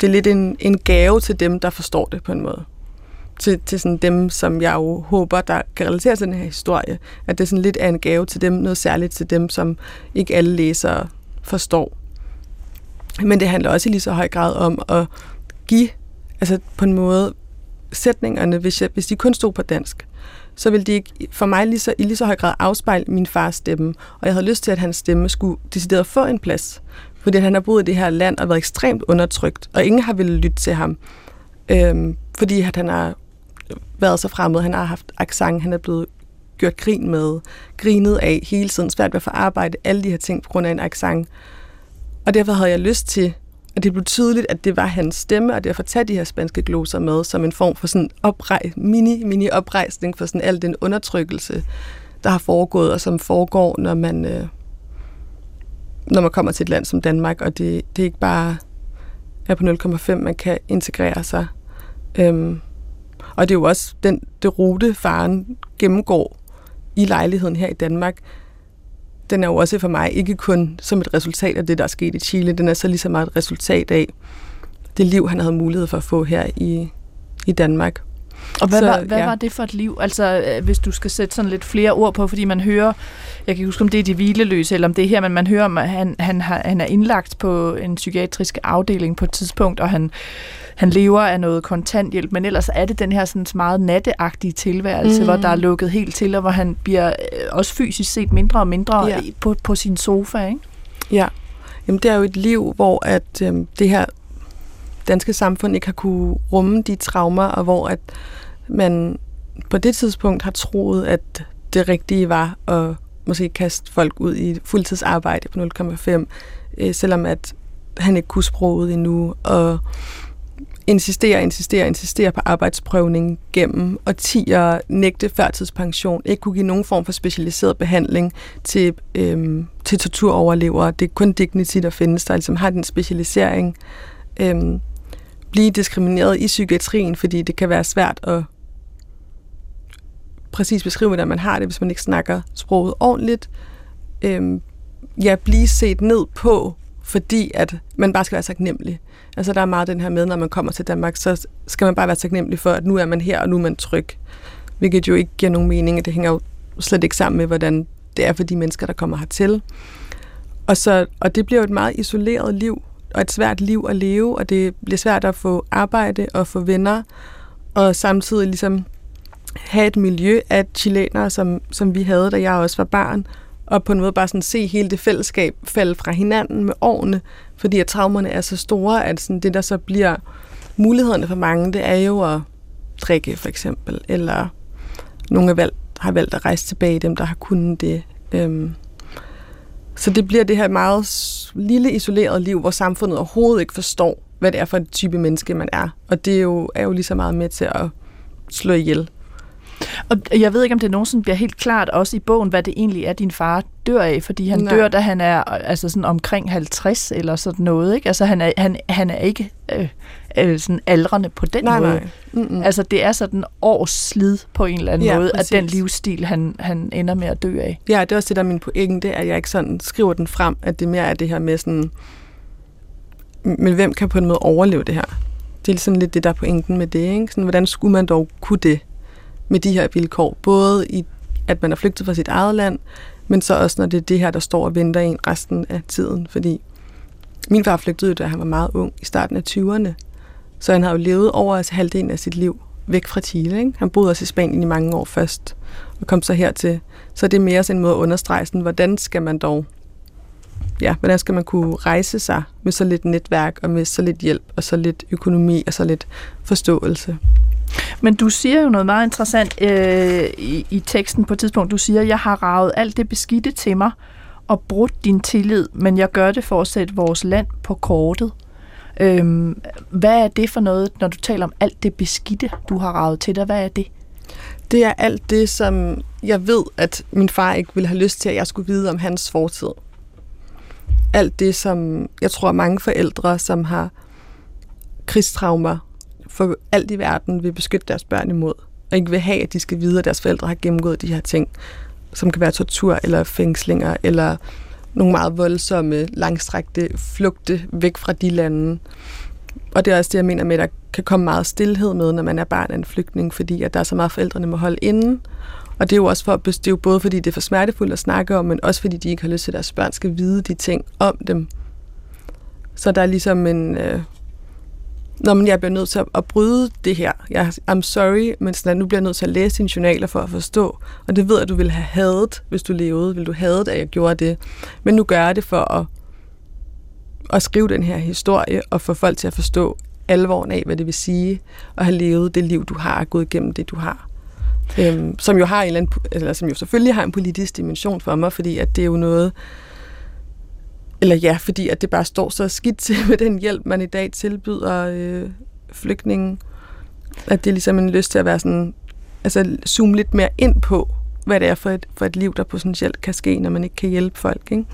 det er lidt en, en gave til dem, der forstår det på en måde. Til, til sådan dem, som jeg jo håber, der kan relatere til den her historie. At det sådan lidt er en gave til dem, noget særligt til dem, som ikke alle læsere forstår. Men det handler også i lige så høj grad om at give, altså på en måde, sætningerne, hvis, jeg, hvis de kun stod på dansk, så ville de ikke for mig lige så, i lige så høj grad afspejle min fars stemme. Og jeg havde lyst til, at hans stemme skulle decideret få en plads. Fordi han har boet i det her land og været ekstremt undertrykt, og ingen har ville lytte til ham. Øhm, fordi at han har været så fremmed, han har haft accent, han er blevet gjort grin med, grinet af hele tiden, svært ved at få arbejde, alle de her ting på grund af en accent. Og derfor havde jeg lyst til at det blev tydeligt, at det var hans stemme, og derfor tage de her spanske gloser med som en form for sådan oprej, mini, mini oprejsning for sådan al den undertrykkelse, der har foregået, og som foregår, når man, øh, når man kommer til et land som Danmark, og det, det er ikke bare er på 0,5, man kan integrere sig. Øhm, og det er jo også den det rute, faren gennemgår i lejligheden her i Danmark, den er jo også for mig ikke kun som et resultat af det, der er sket i Chile. Den er så lige så meget et resultat af det liv, han havde mulighed for at få her i, i Danmark. Og hvad, så, var, hvad ja. var det for et liv? Altså, øh, hvis du skal sætte sådan lidt flere ord på, fordi man hører, jeg kan ikke huske, om det er de hvileløse, eller om det er her, men man hører, at han, han, har, han er indlagt på en psykiatrisk afdeling på et tidspunkt, og han han lever af noget kontanthjælp, men ellers er det den her sådan meget natteagtige tilværelse, mm. hvor der er lukket helt til, og hvor han bliver øh, også fysisk set mindre og mindre ja. på, på sin sofa, ikke? Ja, Jamen, det er jo et liv, hvor at, øhm, det her danske samfund ikke har kunne rumme de traumer, og hvor at man på det tidspunkt har troet, at det rigtige var at måske kaste folk ud i fuldtidsarbejde på 0,5, øh, selvom at han ikke kunne sproget endnu, og insistere, insistere, insistere på arbejdsprøvning gennem årtier, nægte førtidspension, ikke kunne give nogen form for specialiseret behandling til, øhm, til torturoverlevere. Det er kun Dignity, der findes, der ligesom har den specialisering. Øhm, blive diskrimineret i psykiatrien, fordi det kan være svært at præcis beskrive, hvordan man har det, hvis man ikke snakker sproget ordentligt. Øhm, ja, blive set ned på, fordi at man bare skal være taknemmelig. Altså der er meget den her med, når man kommer til Danmark, så skal man bare være taknemmelig for, at nu er man her, og nu er man tryg. Hvilket jo ikke giver nogen mening, og det hænger jo slet ikke sammen med, hvordan det er for de mennesker, der kommer hertil. Og, så, og det bliver jo et meget isoleret liv, og et svært liv at leve, og det bliver svært at få arbejde og få venner, og samtidig ligesom have et miljø af chilenere, som, som vi havde, da jeg også var barn, og på en måde bare sådan se hele det fællesskab falde fra hinanden med årene, fordi at traumerne er så store, at sådan det, der så bliver mulighederne for mange, det er jo at drikke for eksempel, eller nogle har valgt, har valgt at rejse tilbage, dem der har kunnet det. Øhm. Så det bliver det her meget lille isoleret liv, hvor samfundet overhovedet ikke forstår, hvad det er for en type menneske, man er. Og det er jo, er jo lige så meget med til at slå ihjel og jeg ved ikke, om det nogensinde bliver helt klart også i bogen, hvad det egentlig er, din far dør af, fordi han Nej. dør, da han er altså sådan omkring 50 eller sådan noget. Ikke? Altså han er, han, han er ikke øh, øh, sådan aldrende på den nej, måde. Nej. Mm-mm. Altså det er sådan års slid på en eller anden ja, måde, præcis. at den livsstil, han, han ender med at dø af. Ja, det er også det, der er min pointe, at jeg ikke sådan skriver den frem, at det mere er det her med sådan, men hvem kan på en måde overleve det her? Det er sådan lidt det, der er pointen med det, ikke? Sådan, hvordan skulle man dog kunne det? Med de her vilkår. Både i, at man er flygtet fra sit eget land, men så også, når det er det her, der står og venter en resten af tiden. Fordi min far flygtede da han var meget ung, i starten af 20'erne. Så han har jo levet over altså halvdelen af sit liv væk fra Chile. Ikke? Han boede også i Spanien i mange år først, og kom så hertil. Så det er mere sådan en måde at understrege, sådan, hvordan skal man dog ja, hvordan skal man kunne rejse sig med så lidt netværk, og med så lidt hjælp, og så lidt økonomi, og så lidt forståelse. Men du siger jo noget meget interessant øh, i, i teksten på et tidspunkt. Du siger, jeg har ravet alt det beskidte til mig og brudt din tillid, men jeg gør det for at sætte vores land på kortet. Øhm, hvad er det for noget, når du taler om alt det beskidte, du har ravet til dig? Hvad er det? Det er alt det, som jeg ved, at min far ikke ville have lyst til, at jeg skulle vide om hans fortid. Alt det, som jeg tror, mange forældre, som har krigstraumer, for alt i verden vil beskytte deres børn imod, og ikke vil have, at de skal vide, at deres forældre har gennemgået de her ting, som kan være tortur eller fængslinger, eller nogle meget voldsomme, langstrækte flugte væk fra de lande. Og det er også det, jeg mener med, at der kan komme meget stillhed med, når man er barn af en flygtning, fordi at der er så meget, forældrene må holde inde. Og det er jo også for, det er jo både fordi, det er for smertefuldt at snakke om, men også fordi de ikke har lyst til, at deres børn skal vide de ting om dem. Så der er ligesom en, øh, Nå, men jeg bliver nødt til at, at bryde det her. Jeg, I'm sorry, men sådan, nu bliver jeg nødt til at læse dine journaler for at forstå. Og det ved jeg, at du ville have hadet, hvis du levede. Vil du have at jeg gjorde det. Men nu gør jeg det for at, at skrive den her historie og få folk til at forstå alvoren af, hvad det vil sige at have levet det liv, du har, gået igennem det, du har. Øhm, som jo har en eller anden, eller som jo selvfølgelig har en politisk dimension for mig, fordi at det er jo noget, eller ja, fordi at det bare står så skidt til med den hjælp, man i dag tilbyder øh, flygtninge. At det er ligesom en lyst til at være sådan, altså zoome lidt mere ind på, hvad det er for et, for et liv, der potentielt kan ske, når man ikke kan hjælpe folk. Ikke?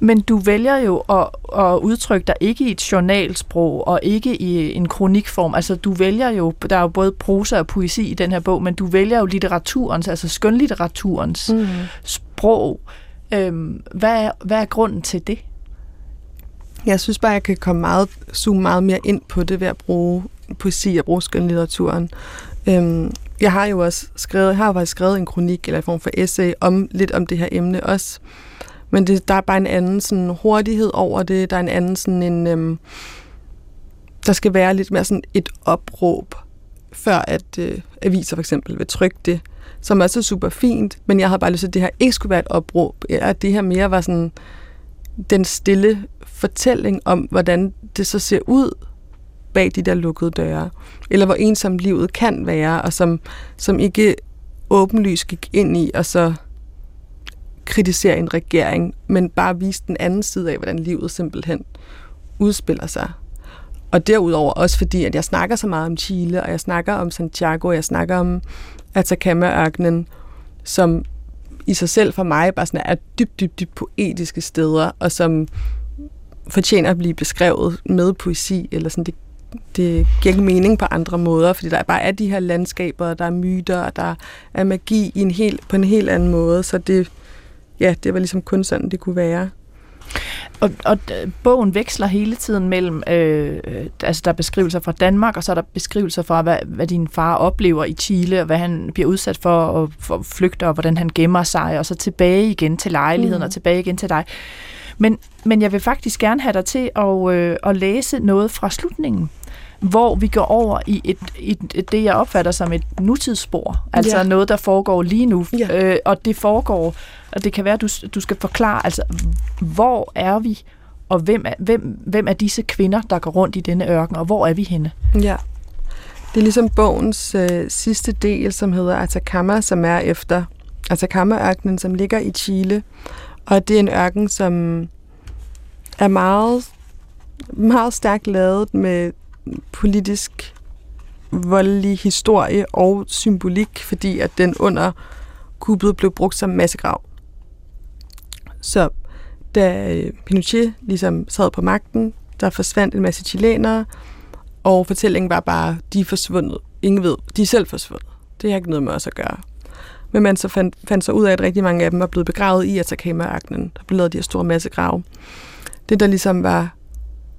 Men du vælger jo at, at udtrykke dig ikke i et journalsprog og ikke i en kronikform. Altså du vælger jo, der er jo både prosa og poesi i den her bog, men du vælger jo litteraturens, altså skønlitteraturens mm. sprog. Øhm, hvad, er, hvad er grunden til det? Jeg synes bare, jeg kan komme meget, zoome meget mere ind på det ved at bruge poesi og bruge skønlitteraturen. Øhm, jeg har jo også skrevet, jeg har jo faktisk skrevet en kronik eller en form for essay om lidt om det her emne også. Men det, der er bare en anden sådan, hurtighed over det. Der er en anden sådan en... Øhm, der skal være lidt mere sådan et opråb, før at øh, aviser for eksempel vil trykke det som er så super fint, men jeg havde bare lyst til, at det her ikke skulle være et opråb, at det her mere var sådan den stille fortælling om, hvordan det så ser ud bag de der lukkede døre. Eller hvor ensomt livet kan være, og som, som ikke åbenlyst gik ind i, og så kritisere en regering, men bare vise den anden side af, hvordan livet simpelthen udspiller sig. Og derudover også fordi, at jeg snakker så meget om Chile, og jeg snakker om Santiago, og jeg snakker om Atacama-ørkenen, som i sig selv for mig bare sådan er dybt, dybt, dybt poetiske steder, og som fortjener at blive beskrevet med poesi, eller sådan, det, det giver ikke mening på andre måder, fordi der bare er de her landskaber, der er myter, og der er magi i en helt, på en helt anden måde, så det, ja, det var ligesom kun sådan, det kunne være. Og, og bogen veksler hele tiden mellem, øh, altså der er beskrivelser fra Danmark, og så er der beskrivelser fra, hvad, hvad din far oplever i Chile, og hvad han bliver udsat for, og for flygter, og hvordan han gemmer sig, og så tilbage igen til lejligheden, mm. og tilbage igen til dig. Men, men jeg vil faktisk gerne have dig til at, øh, at læse noget fra slutningen hvor vi går over i et, et, et, det, jeg opfatter som et nutidsspor. Altså ja. noget, der foregår lige nu. Ja. Øh, og det foregår, og det kan være, at du, du skal forklare, altså, hvor er vi, og hvem er, hvem, hvem er disse kvinder, der går rundt i denne ørken, og hvor er vi henne? Ja. Det er ligesom bogens øh, sidste del, som hedder Atacama, som er efter Atacama-ørkenen, som ligger i Chile. Og det er en ørken, som er meget, meget stærkt lavet med politisk voldelig historie og symbolik, fordi at den under kuppet blev brugt som massegrav. Så da øh, Pinochet ligesom sad på magten, der forsvandt en masse chilenere, og fortællingen var bare, de er forsvundet. Ingen ved, de er selv forsvundet. Det har ikke noget med os at gøre. Men man så fandt, fandt så ud af, at rigtig mange af dem var blevet begravet i Atacama-ørkenen. Der blev lavet de her store massegrave. Det, der ligesom var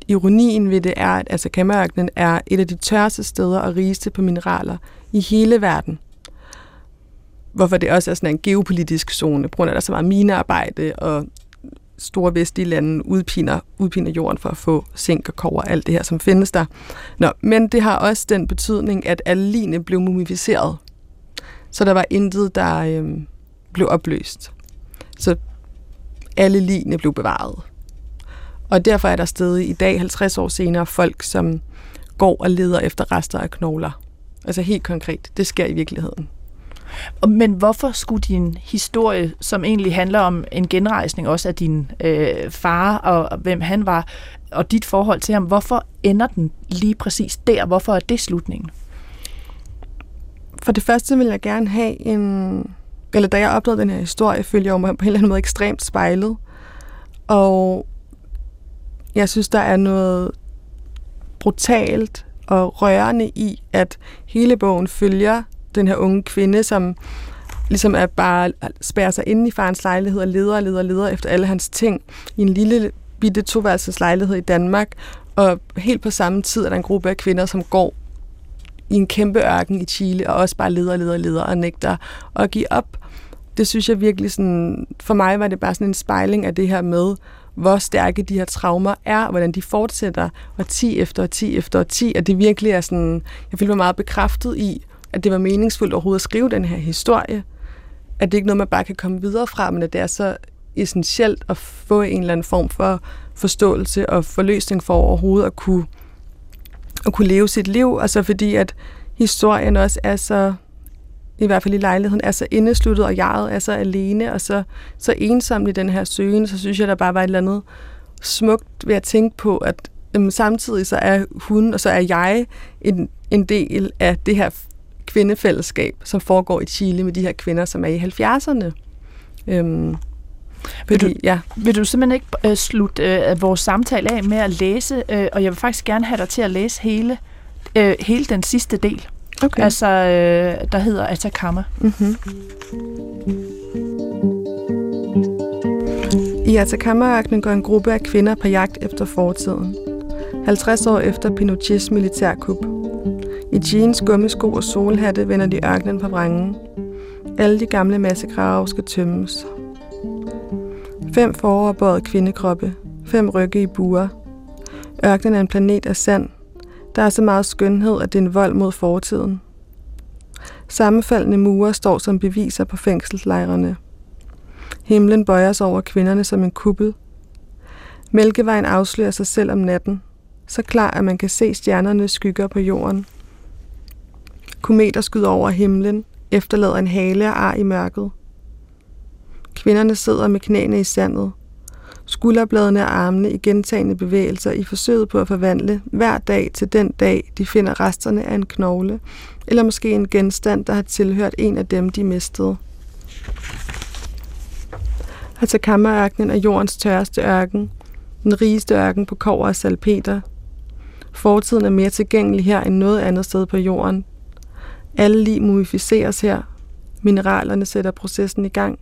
ironien ved det, er, at Atacama-ørkenen er et af de tørreste steder og rigeste på mineraler i hele verden. Hvorfor det også er sådan en geopolitisk zone, på grund af, at der er så meget minearbejde, og store vestlige lande udpiner, udpiner jorden for at få zink og kover, alt det her, som findes der. Nå, men det har også den betydning, at alle blev mumificeret. Så der var intet, der øh, blev opløst. Så alle line blev bevaret. Og derfor er der stadig i dag, 50 år senere, folk, som går og leder efter rester af knogler. Altså helt konkret, det sker i virkeligheden. Men hvorfor skulle din historie, som egentlig handler om en genrejsning også af din øh, far og hvem han var, og dit forhold til ham, hvorfor ender den lige præcis der? Hvorfor er det slutningen? For det første vil jeg gerne have en... Eller da jeg opdagede den her historie, følte jeg mig på en eller anden måde ekstremt spejlet. Og jeg synes, der er noget brutalt og rørende i, at hele bogen følger den her unge kvinde, som ligesom er bare spærrer sig inde i farens lejlighed og leder og leder og leder efter alle hans ting i en lille bitte toværelses lejlighed i Danmark. Og helt på samme tid er der en gruppe af kvinder, som går i en kæmpe ørken i Chile, og også bare leder og leder og leder og nægter at give op. Det synes jeg virkelig sådan, for mig var det bare sådan en spejling af det her med, hvor stærke de her traumer er, og hvordan de fortsætter og 10 efter 10 efter 10, at det virkelig er sådan, jeg føler mig meget bekræftet i, at det var meningsfuldt overhovedet at skrive den her historie, at det ikke er noget, man bare kan komme videre fra, men at det er så essentielt at få en eller anden form for forståelse og forløsning for overhovedet at kunne, at kunne leve sit liv, altså fordi at historien også er så i hvert fald i lejligheden, er så indesluttet, og jeg er så alene, og så, så ensom i den her søgen, så synes jeg, der bare var et eller andet smukt ved at tænke på, at øhm, samtidig så er hun, og så er jeg en, en del af det her kvindefællesskab, som foregår i Chile med de her kvinder, som er i 70'erne. Øhm, vil, du, ja. vil du simpelthen ikke øh, slutte øh, vores samtale af med at læse, øh, og jeg vil faktisk gerne have dig til at læse hele, øh, hele den sidste del? Okay. Altså, øh, der hedder Atacama. Mm-hmm. I Atacama-ørkenen går en gruppe af kvinder på jagt efter fortiden. 50 år efter Pinochets militærkup. I jeans, gummisko og solhatte vender de ørkenen på vrangen. Alle de gamle massegrave skal tømmes. Fem foroverbøjet kvindekroppe. Fem rygge i buer. Ørkenen er en planet af sand, der er så meget skønhed, at det er en vold mod fortiden. Sammenfaldende mure står som beviser på fængselslejrene. Himlen bøjer sig over kvinderne som en kuppel. Mælkevejen afslører sig selv om natten. så klar, at man kan se stjernernes skygger på jorden. Kometer skyder over himlen, efterlader en hale og ar i mørket. Kvinderne sidder med knæene i sandet, skulderbladene og armene i gentagende bevægelser i forsøget på at forvandle hver dag til den dag, de finder resterne af en knogle, eller måske en genstand, der har tilhørt en af dem, de mistede. Atacama-ørkenen er jordens tørreste ørken, den rigeste ørken på kover og salpeter. Fortiden er mere tilgængelig her end noget andet sted på jorden. Alle lig mumificeres her. Mineralerne sætter processen i gang.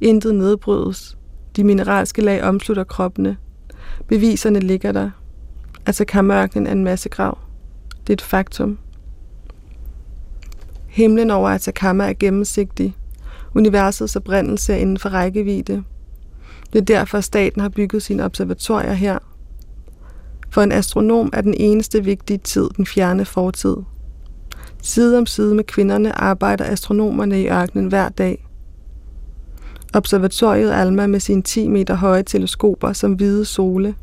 Intet nedbrydes. De mineralske lag omslutter kroppene. Beviserne ligger der. Altså, Atacama-ørkenen er en masse grav. Det er et faktum. Himlen over Atacama er gennemsigtig. Universets oprindelse er inden for rækkevidde. Det er derfor, staten har bygget sine observatorier her. For en astronom er den eneste vigtige tid den fjerne fortid. Side om side med kvinderne arbejder astronomerne i ørkenen hver dag. Observatoriet Alma med sine 10 meter høje teleskoper som hvide sole.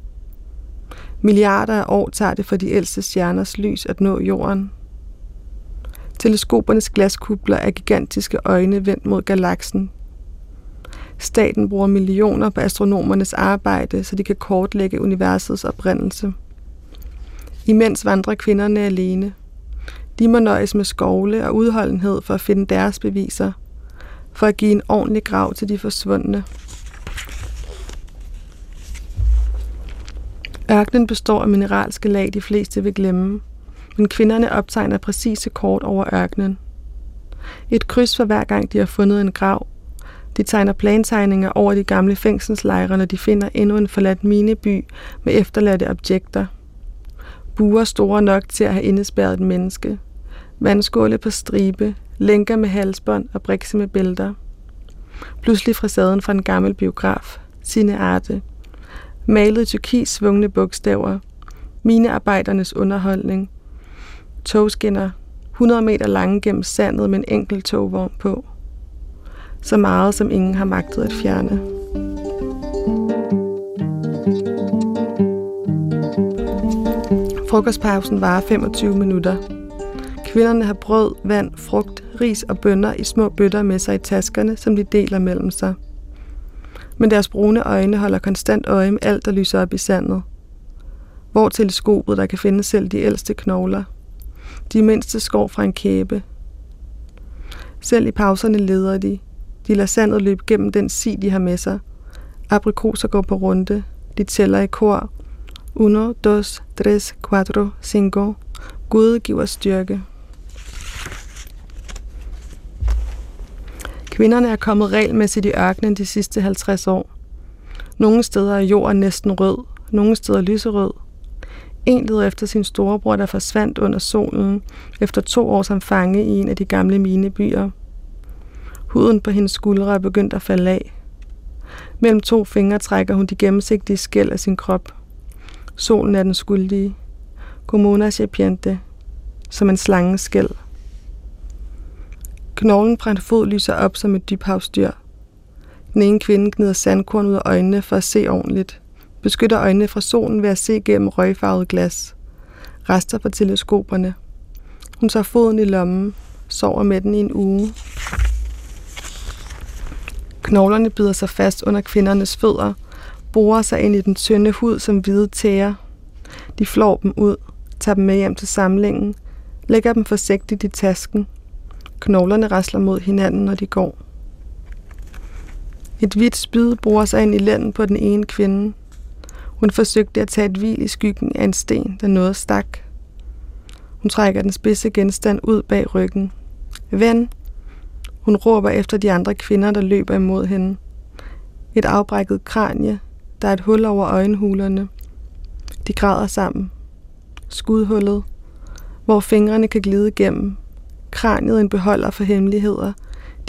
Milliarder af år tager det for de ældste stjerners lys at nå jorden. Teleskopernes glaskubler er gigantiske øjne vendt mod galaksen. Staten bruger millioner på astronomernes arbejde, så de kan kortlægge universets oprindelse. Imens vandrer kvinderne alene. De må nøjes med skovle og udholdenhed for at finde deres beviser, for at give en ordentlig grav til de forsvundne. Ørkenen består af mineralske lag, de fleste vil glemme – men kvinderne optegner præcise kort over ørkenen. Et kryds for hver gang de har fundet en grav. De tegner plantegninger over de gamle fængselslejre, når de finder endnu en forladt mineby med efterladte objekter. Buer store nok til at have indespærret et menneske. Vandskåle på stribe, lænker med halsbånd og brikse med bælter. Pludselig facaden fra en gammel biograf, sine arte. Malet turkis svungne bogstaver. Mine arbejdernes underholdning togskinner, 100 meter lange gennem sandet med en enkelt togvogn på. Så meget, som ingen har magtet at fjerne. Frokostpausen varer 25 minutter. Kvinderne har brød, vand, frugt, ris og bønner i små bøtter med sig i taskerne, som de deler mellem sig. Men deres brune øjne holder konstant øje med alt, der lyser op i sandet. Hvor teleskopet, der kan finde selv de ældste knogler – de mindste skår fra en kæbe. Selv i pauserne leder de. De lader sandet løbe gennem den si, de har med sig. Aprikoser går på runde. De tæller i kor. Uno, dos, tres, cuatro, cinco. Gud giver styrke. Kvinderne er kommet regelmæssigt i ørkenen de sidste 50 år. Nogle steder er jorden næsten rød, nogle steder lyserød, en leder efter sin storebror, der forsvandt under solen efter to år som fange i en af de gamle minebyer. Huden på hendes skuldre er begyndt at falde af. Mellem to fingre trækker hun de gennemsigtige skæl af sin krop. Solen er den skyldige. Comuna serpiente, som en slange skæl. Knoglen fra en fod lyser op som et dybhavsdyr. Den ene kvinde gnider sandkorn ud af øjnene for at se ordentligt beskytter øjnene fra solen ved at se gennem røgfarvet glas. Rester fra teleskoperne. Hun tager foden i lommen, sover med den i en uge. Knoglerne bider sig fast under kvindernes fødder, borer sig ind i den tynde hud som hvide tæer. De flår dem ud, tager dem med hjem til samlingen, lægger dem forsigtigt i tasken. Knoglerne rasler mod hinanden, når de går. Et hvidt spyd bruger sig ind i lænden på den ene kvinde. Hun forsøgte at tage et hvil i skyggen af en sten, der noget stak. Hun trækker den spidse genstand ud bag ryggen. Ven! Hun råber efter de andre kvinder, der løber imod hende. Et afbrækket kranje. Der er et hul over øjenhulerne. De græder sammen. Skudhullet. Hvor fingrene kan glide igennem. Kraniet en beholder for hemmeligheder.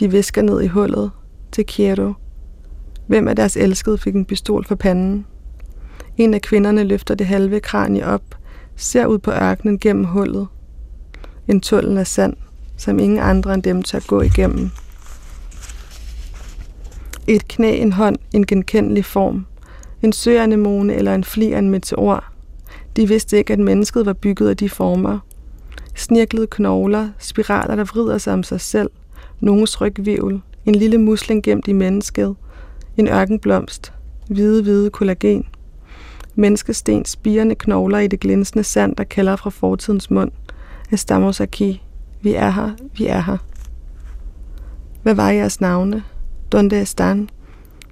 De visker ned i hullet. Til Kiero. Hvem af deres elskede fik en pistol for panden? En af kvinderne løfter det halve kranie op, ser ud på ørkenen gennem hullet. En tunnel af sand, som ingen andre end dem tør gå igennem. Et knæ, en hånd, en genkendelig form. En søanemone eller en fli af en meteor. De vidste ikke, at mennesket var bygget af de former. Snirklede knogler, spiraler, der vrider sig om sig selv, nogens rygvivl, en lille musling gemt i mennesket, en ørkenblomst, hvide, hvide kollagen. Menneskestens spirende knogler i det glinsende sand, der kalder fra fortidens mund. Estamos aquí. Vi er her, vi er her. Hvad var jeres navne? Donde estan?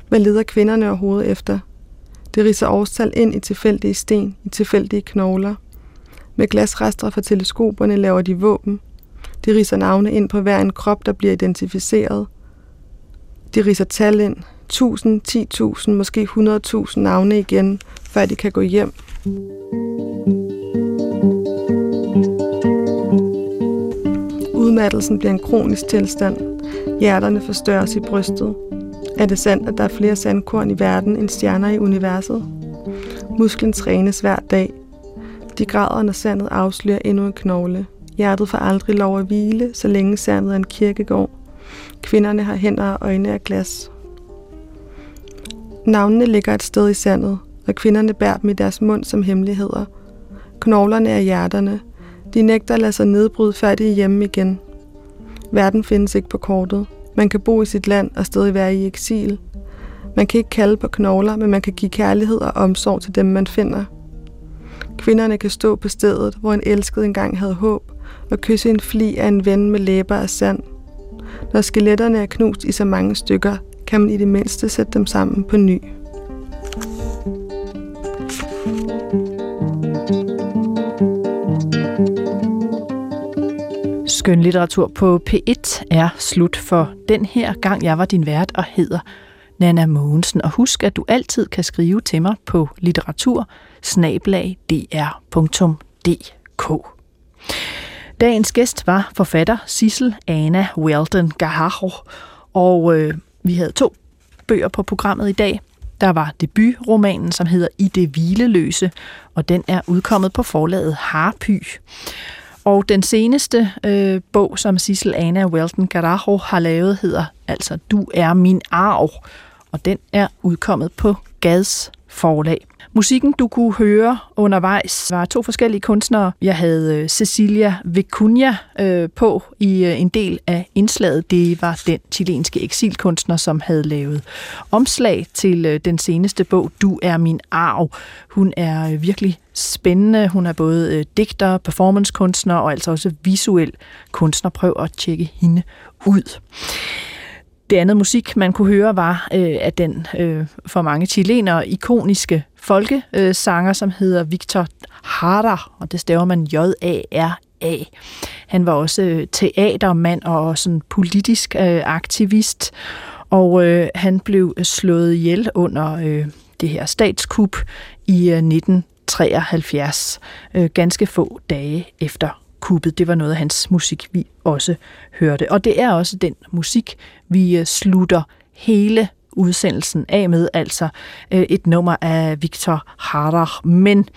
Hvad leder kvinderne overhovedet efter? Det riser årstal ind i tilfældige sten, i tilfældige knogler. Med glasrester fra teleskoperne laver de våben. De riser navne ind på hver en krop, der bliver identificeret. De riser tal ind. 1000, 10.000, måske 100.000 navne igen, før de kan gå hjem. Udmattelsen bliver en kronisk tilstand. Hjerterne forstørres i brystet. Er det sandt, at der er flere sandkorn i verden end stjerner i universet? Musklen trænes hver dag. De græder, når sandet afslører endnu en knogle. Hjertet får aldrig lov at hvile, så længe sandet er en kirkegård. Kvinderne har hænder og øjne af glas. Navnene ligger et sted i sandet, og kvinderne bærer dem i deres mund som hemmeligheder. Knoglerne er hjerterne. De nægter at lade sig nedbryde, før de er hjemme igen. Verden findes ikke på kortet. Man kan bo i sit land og stadig være i eksil. Man kan ikke kalde på knogler, men man kan give kærlighed og omsorg til dem, man finder. Kvinderne kan stå på stedet, hvor en elsket engang havde håb, og kysse en fli af en ven med læber af sand. Når skeletterne er knust i så mange stykker, kan man i det mindste sætte dem sammen på ny. Skønlitteratur på P1 er slut for den her gang. Jeg var din vært og hedder Nana Mogensen. Og husk, at du altid kan skrive til mig på litteratur Dagens gæst var forfatter Sissel Anna Weldon Gaharro, og øh, vi havde to bøger på programmet i dag. Der var debutromanen, som hedder I det hvileløse, og den er udkommet på forlaget Harpy. Og den seneste øh, bog, som Sissel Anna Welton Garajo har lavet, hedder altså Du er min arv, og den er udkommet på Gads forlag. Musikken, du kunne høre undervejs, var to forskellige kunstnere. Jeg havde øh, Cecilia Vicuña øh, på i øh, en del af indslaget. Det var den chilenske eksilkunstner, som havde lavet omslag til øh, den seneste bog, Du er min arv. Hun er øh, virkelig spændende. Hun er både øh, digter, performancekunstner og altså også visuel kunstner. Prøv at tjekke hende ud. Det andet musik, man kunne høre, var øh, af den øh, for mange chilenere ikoniske folkesanger, øh, som hedder Victor Jara, og det staver man J-A-R-A. Han var også øh, teatermand og sådan politisk øh, aktivist, og øh, han blev slået ihjel under øh, det her statskup i øh, 73, øh, ganske få dage efter kuppet. Det var noget af hans musik, vi også hørte. Og det er også den musik, vi øh, slutter hele udsendelsen af med, altså øh, et nummer af Victor Harder. Men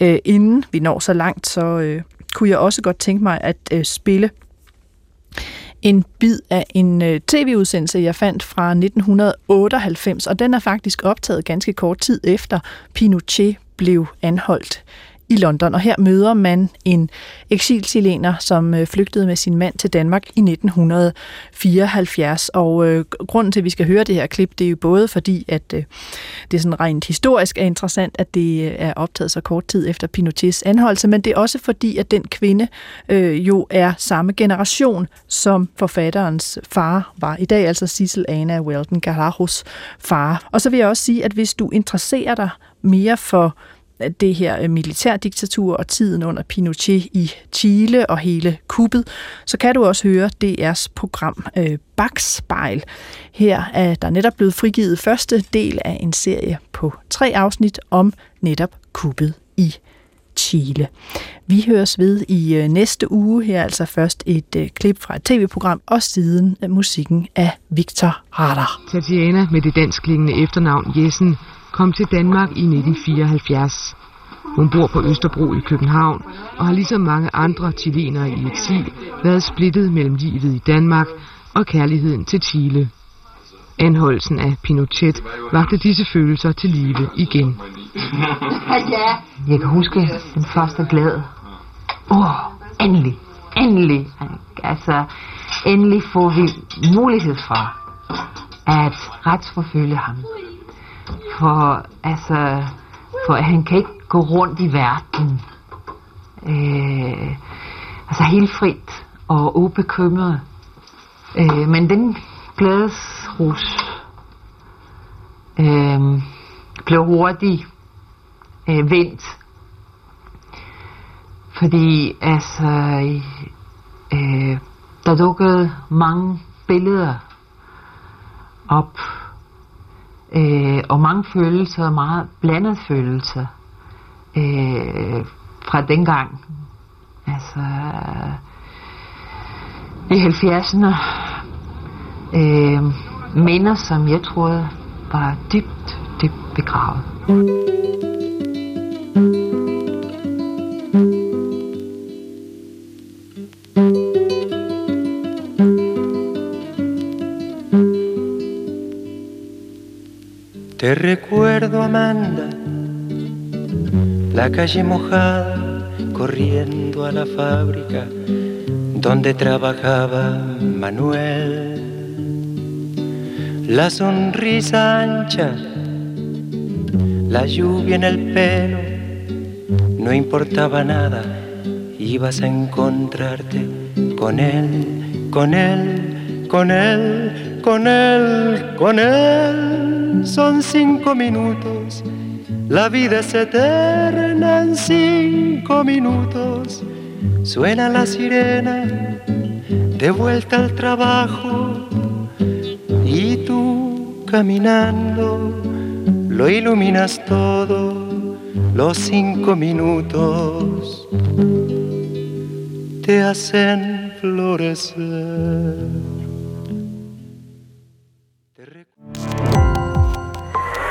øh, inden vi når så langt, så øh, kunne jeg også godt tænke mig at øh, spille en bid af en øh, tv-udsendelse, jeg fandt fra 1998, og den er faktisk optaget ganske kort tid efter Pinochet blev anholdt i London, og her møder man en eksilchilener, som øh, flygtede med sin mand til Danmark i 1974. Og øh, grunden til, at vi skal høre det her klip, det er jo både fordi, at øh, det er sådan rent historisk er interessant, at det øh, er optaget så kort tid efter Pinochets anholdelse, men det er også fordi, at den kvinde øh, jo er samme generation, som forfatterens far var i dag, altså Cecil Anna Weldon Garajos far. Og så vil jeg også sige, at hvis du interesserer dig mere for øh, det her øh, militærdiktatur og tiden under Pinochet i Chile og hele kuppet, så kan du også høre DR's program øh, Bakspejl. Her er der netop blevet frigivet første del af en serie på tre afsnit om netop kuppet i Chile. Vi høres ved i øh, næste uge. Her altså først et øh, klip fra et tv-program, og siden øh, musikken af Victor Radar. Tatiana med det danskklingende efternavn Jessen kom til Danmark i 1974. Hun bor på Østerbro i København og har ligesom mange andre chilenere i eksil været splittet mellem livet i Danmark og kærligheden til Chile. Anholdelsen af Pinochet vagte disse følelser til live igen. ja. Jeg kan huske den første glæde. Åh, oh, endelig, endelig. Altså, endelig får vi mulighed for at retsforfølge ham. For, altså, for han kan ikke gå rundt i verden. Øh, altså helt frit og ubekymret. Øh, men den glædesrus øh, blev hurtigt øh, vendt. Fordi altså, øh, der dukkede mange billeder op. Øh, og mange følelser, meget blandede følelser øh, fra dengang. Altså øh, i 70'erne. Øh, minder, som jeg troede var dybt, dybt begravet. Te recuerdo, Amanda, la calle mojada, corriendo a la fábrica donde trabajaba Manuel. La sonrisa ancha, la lluvia en el pelo, no importaba nada, ibas a encontrarte con él, con él, con él, con él, con él son cinco minutos. La vida es eterna en cinco minutos. Suena la sirena de vuelta al trabajo y tú caminando lo iluminas todo. Los cinco minutos te hacen florecer.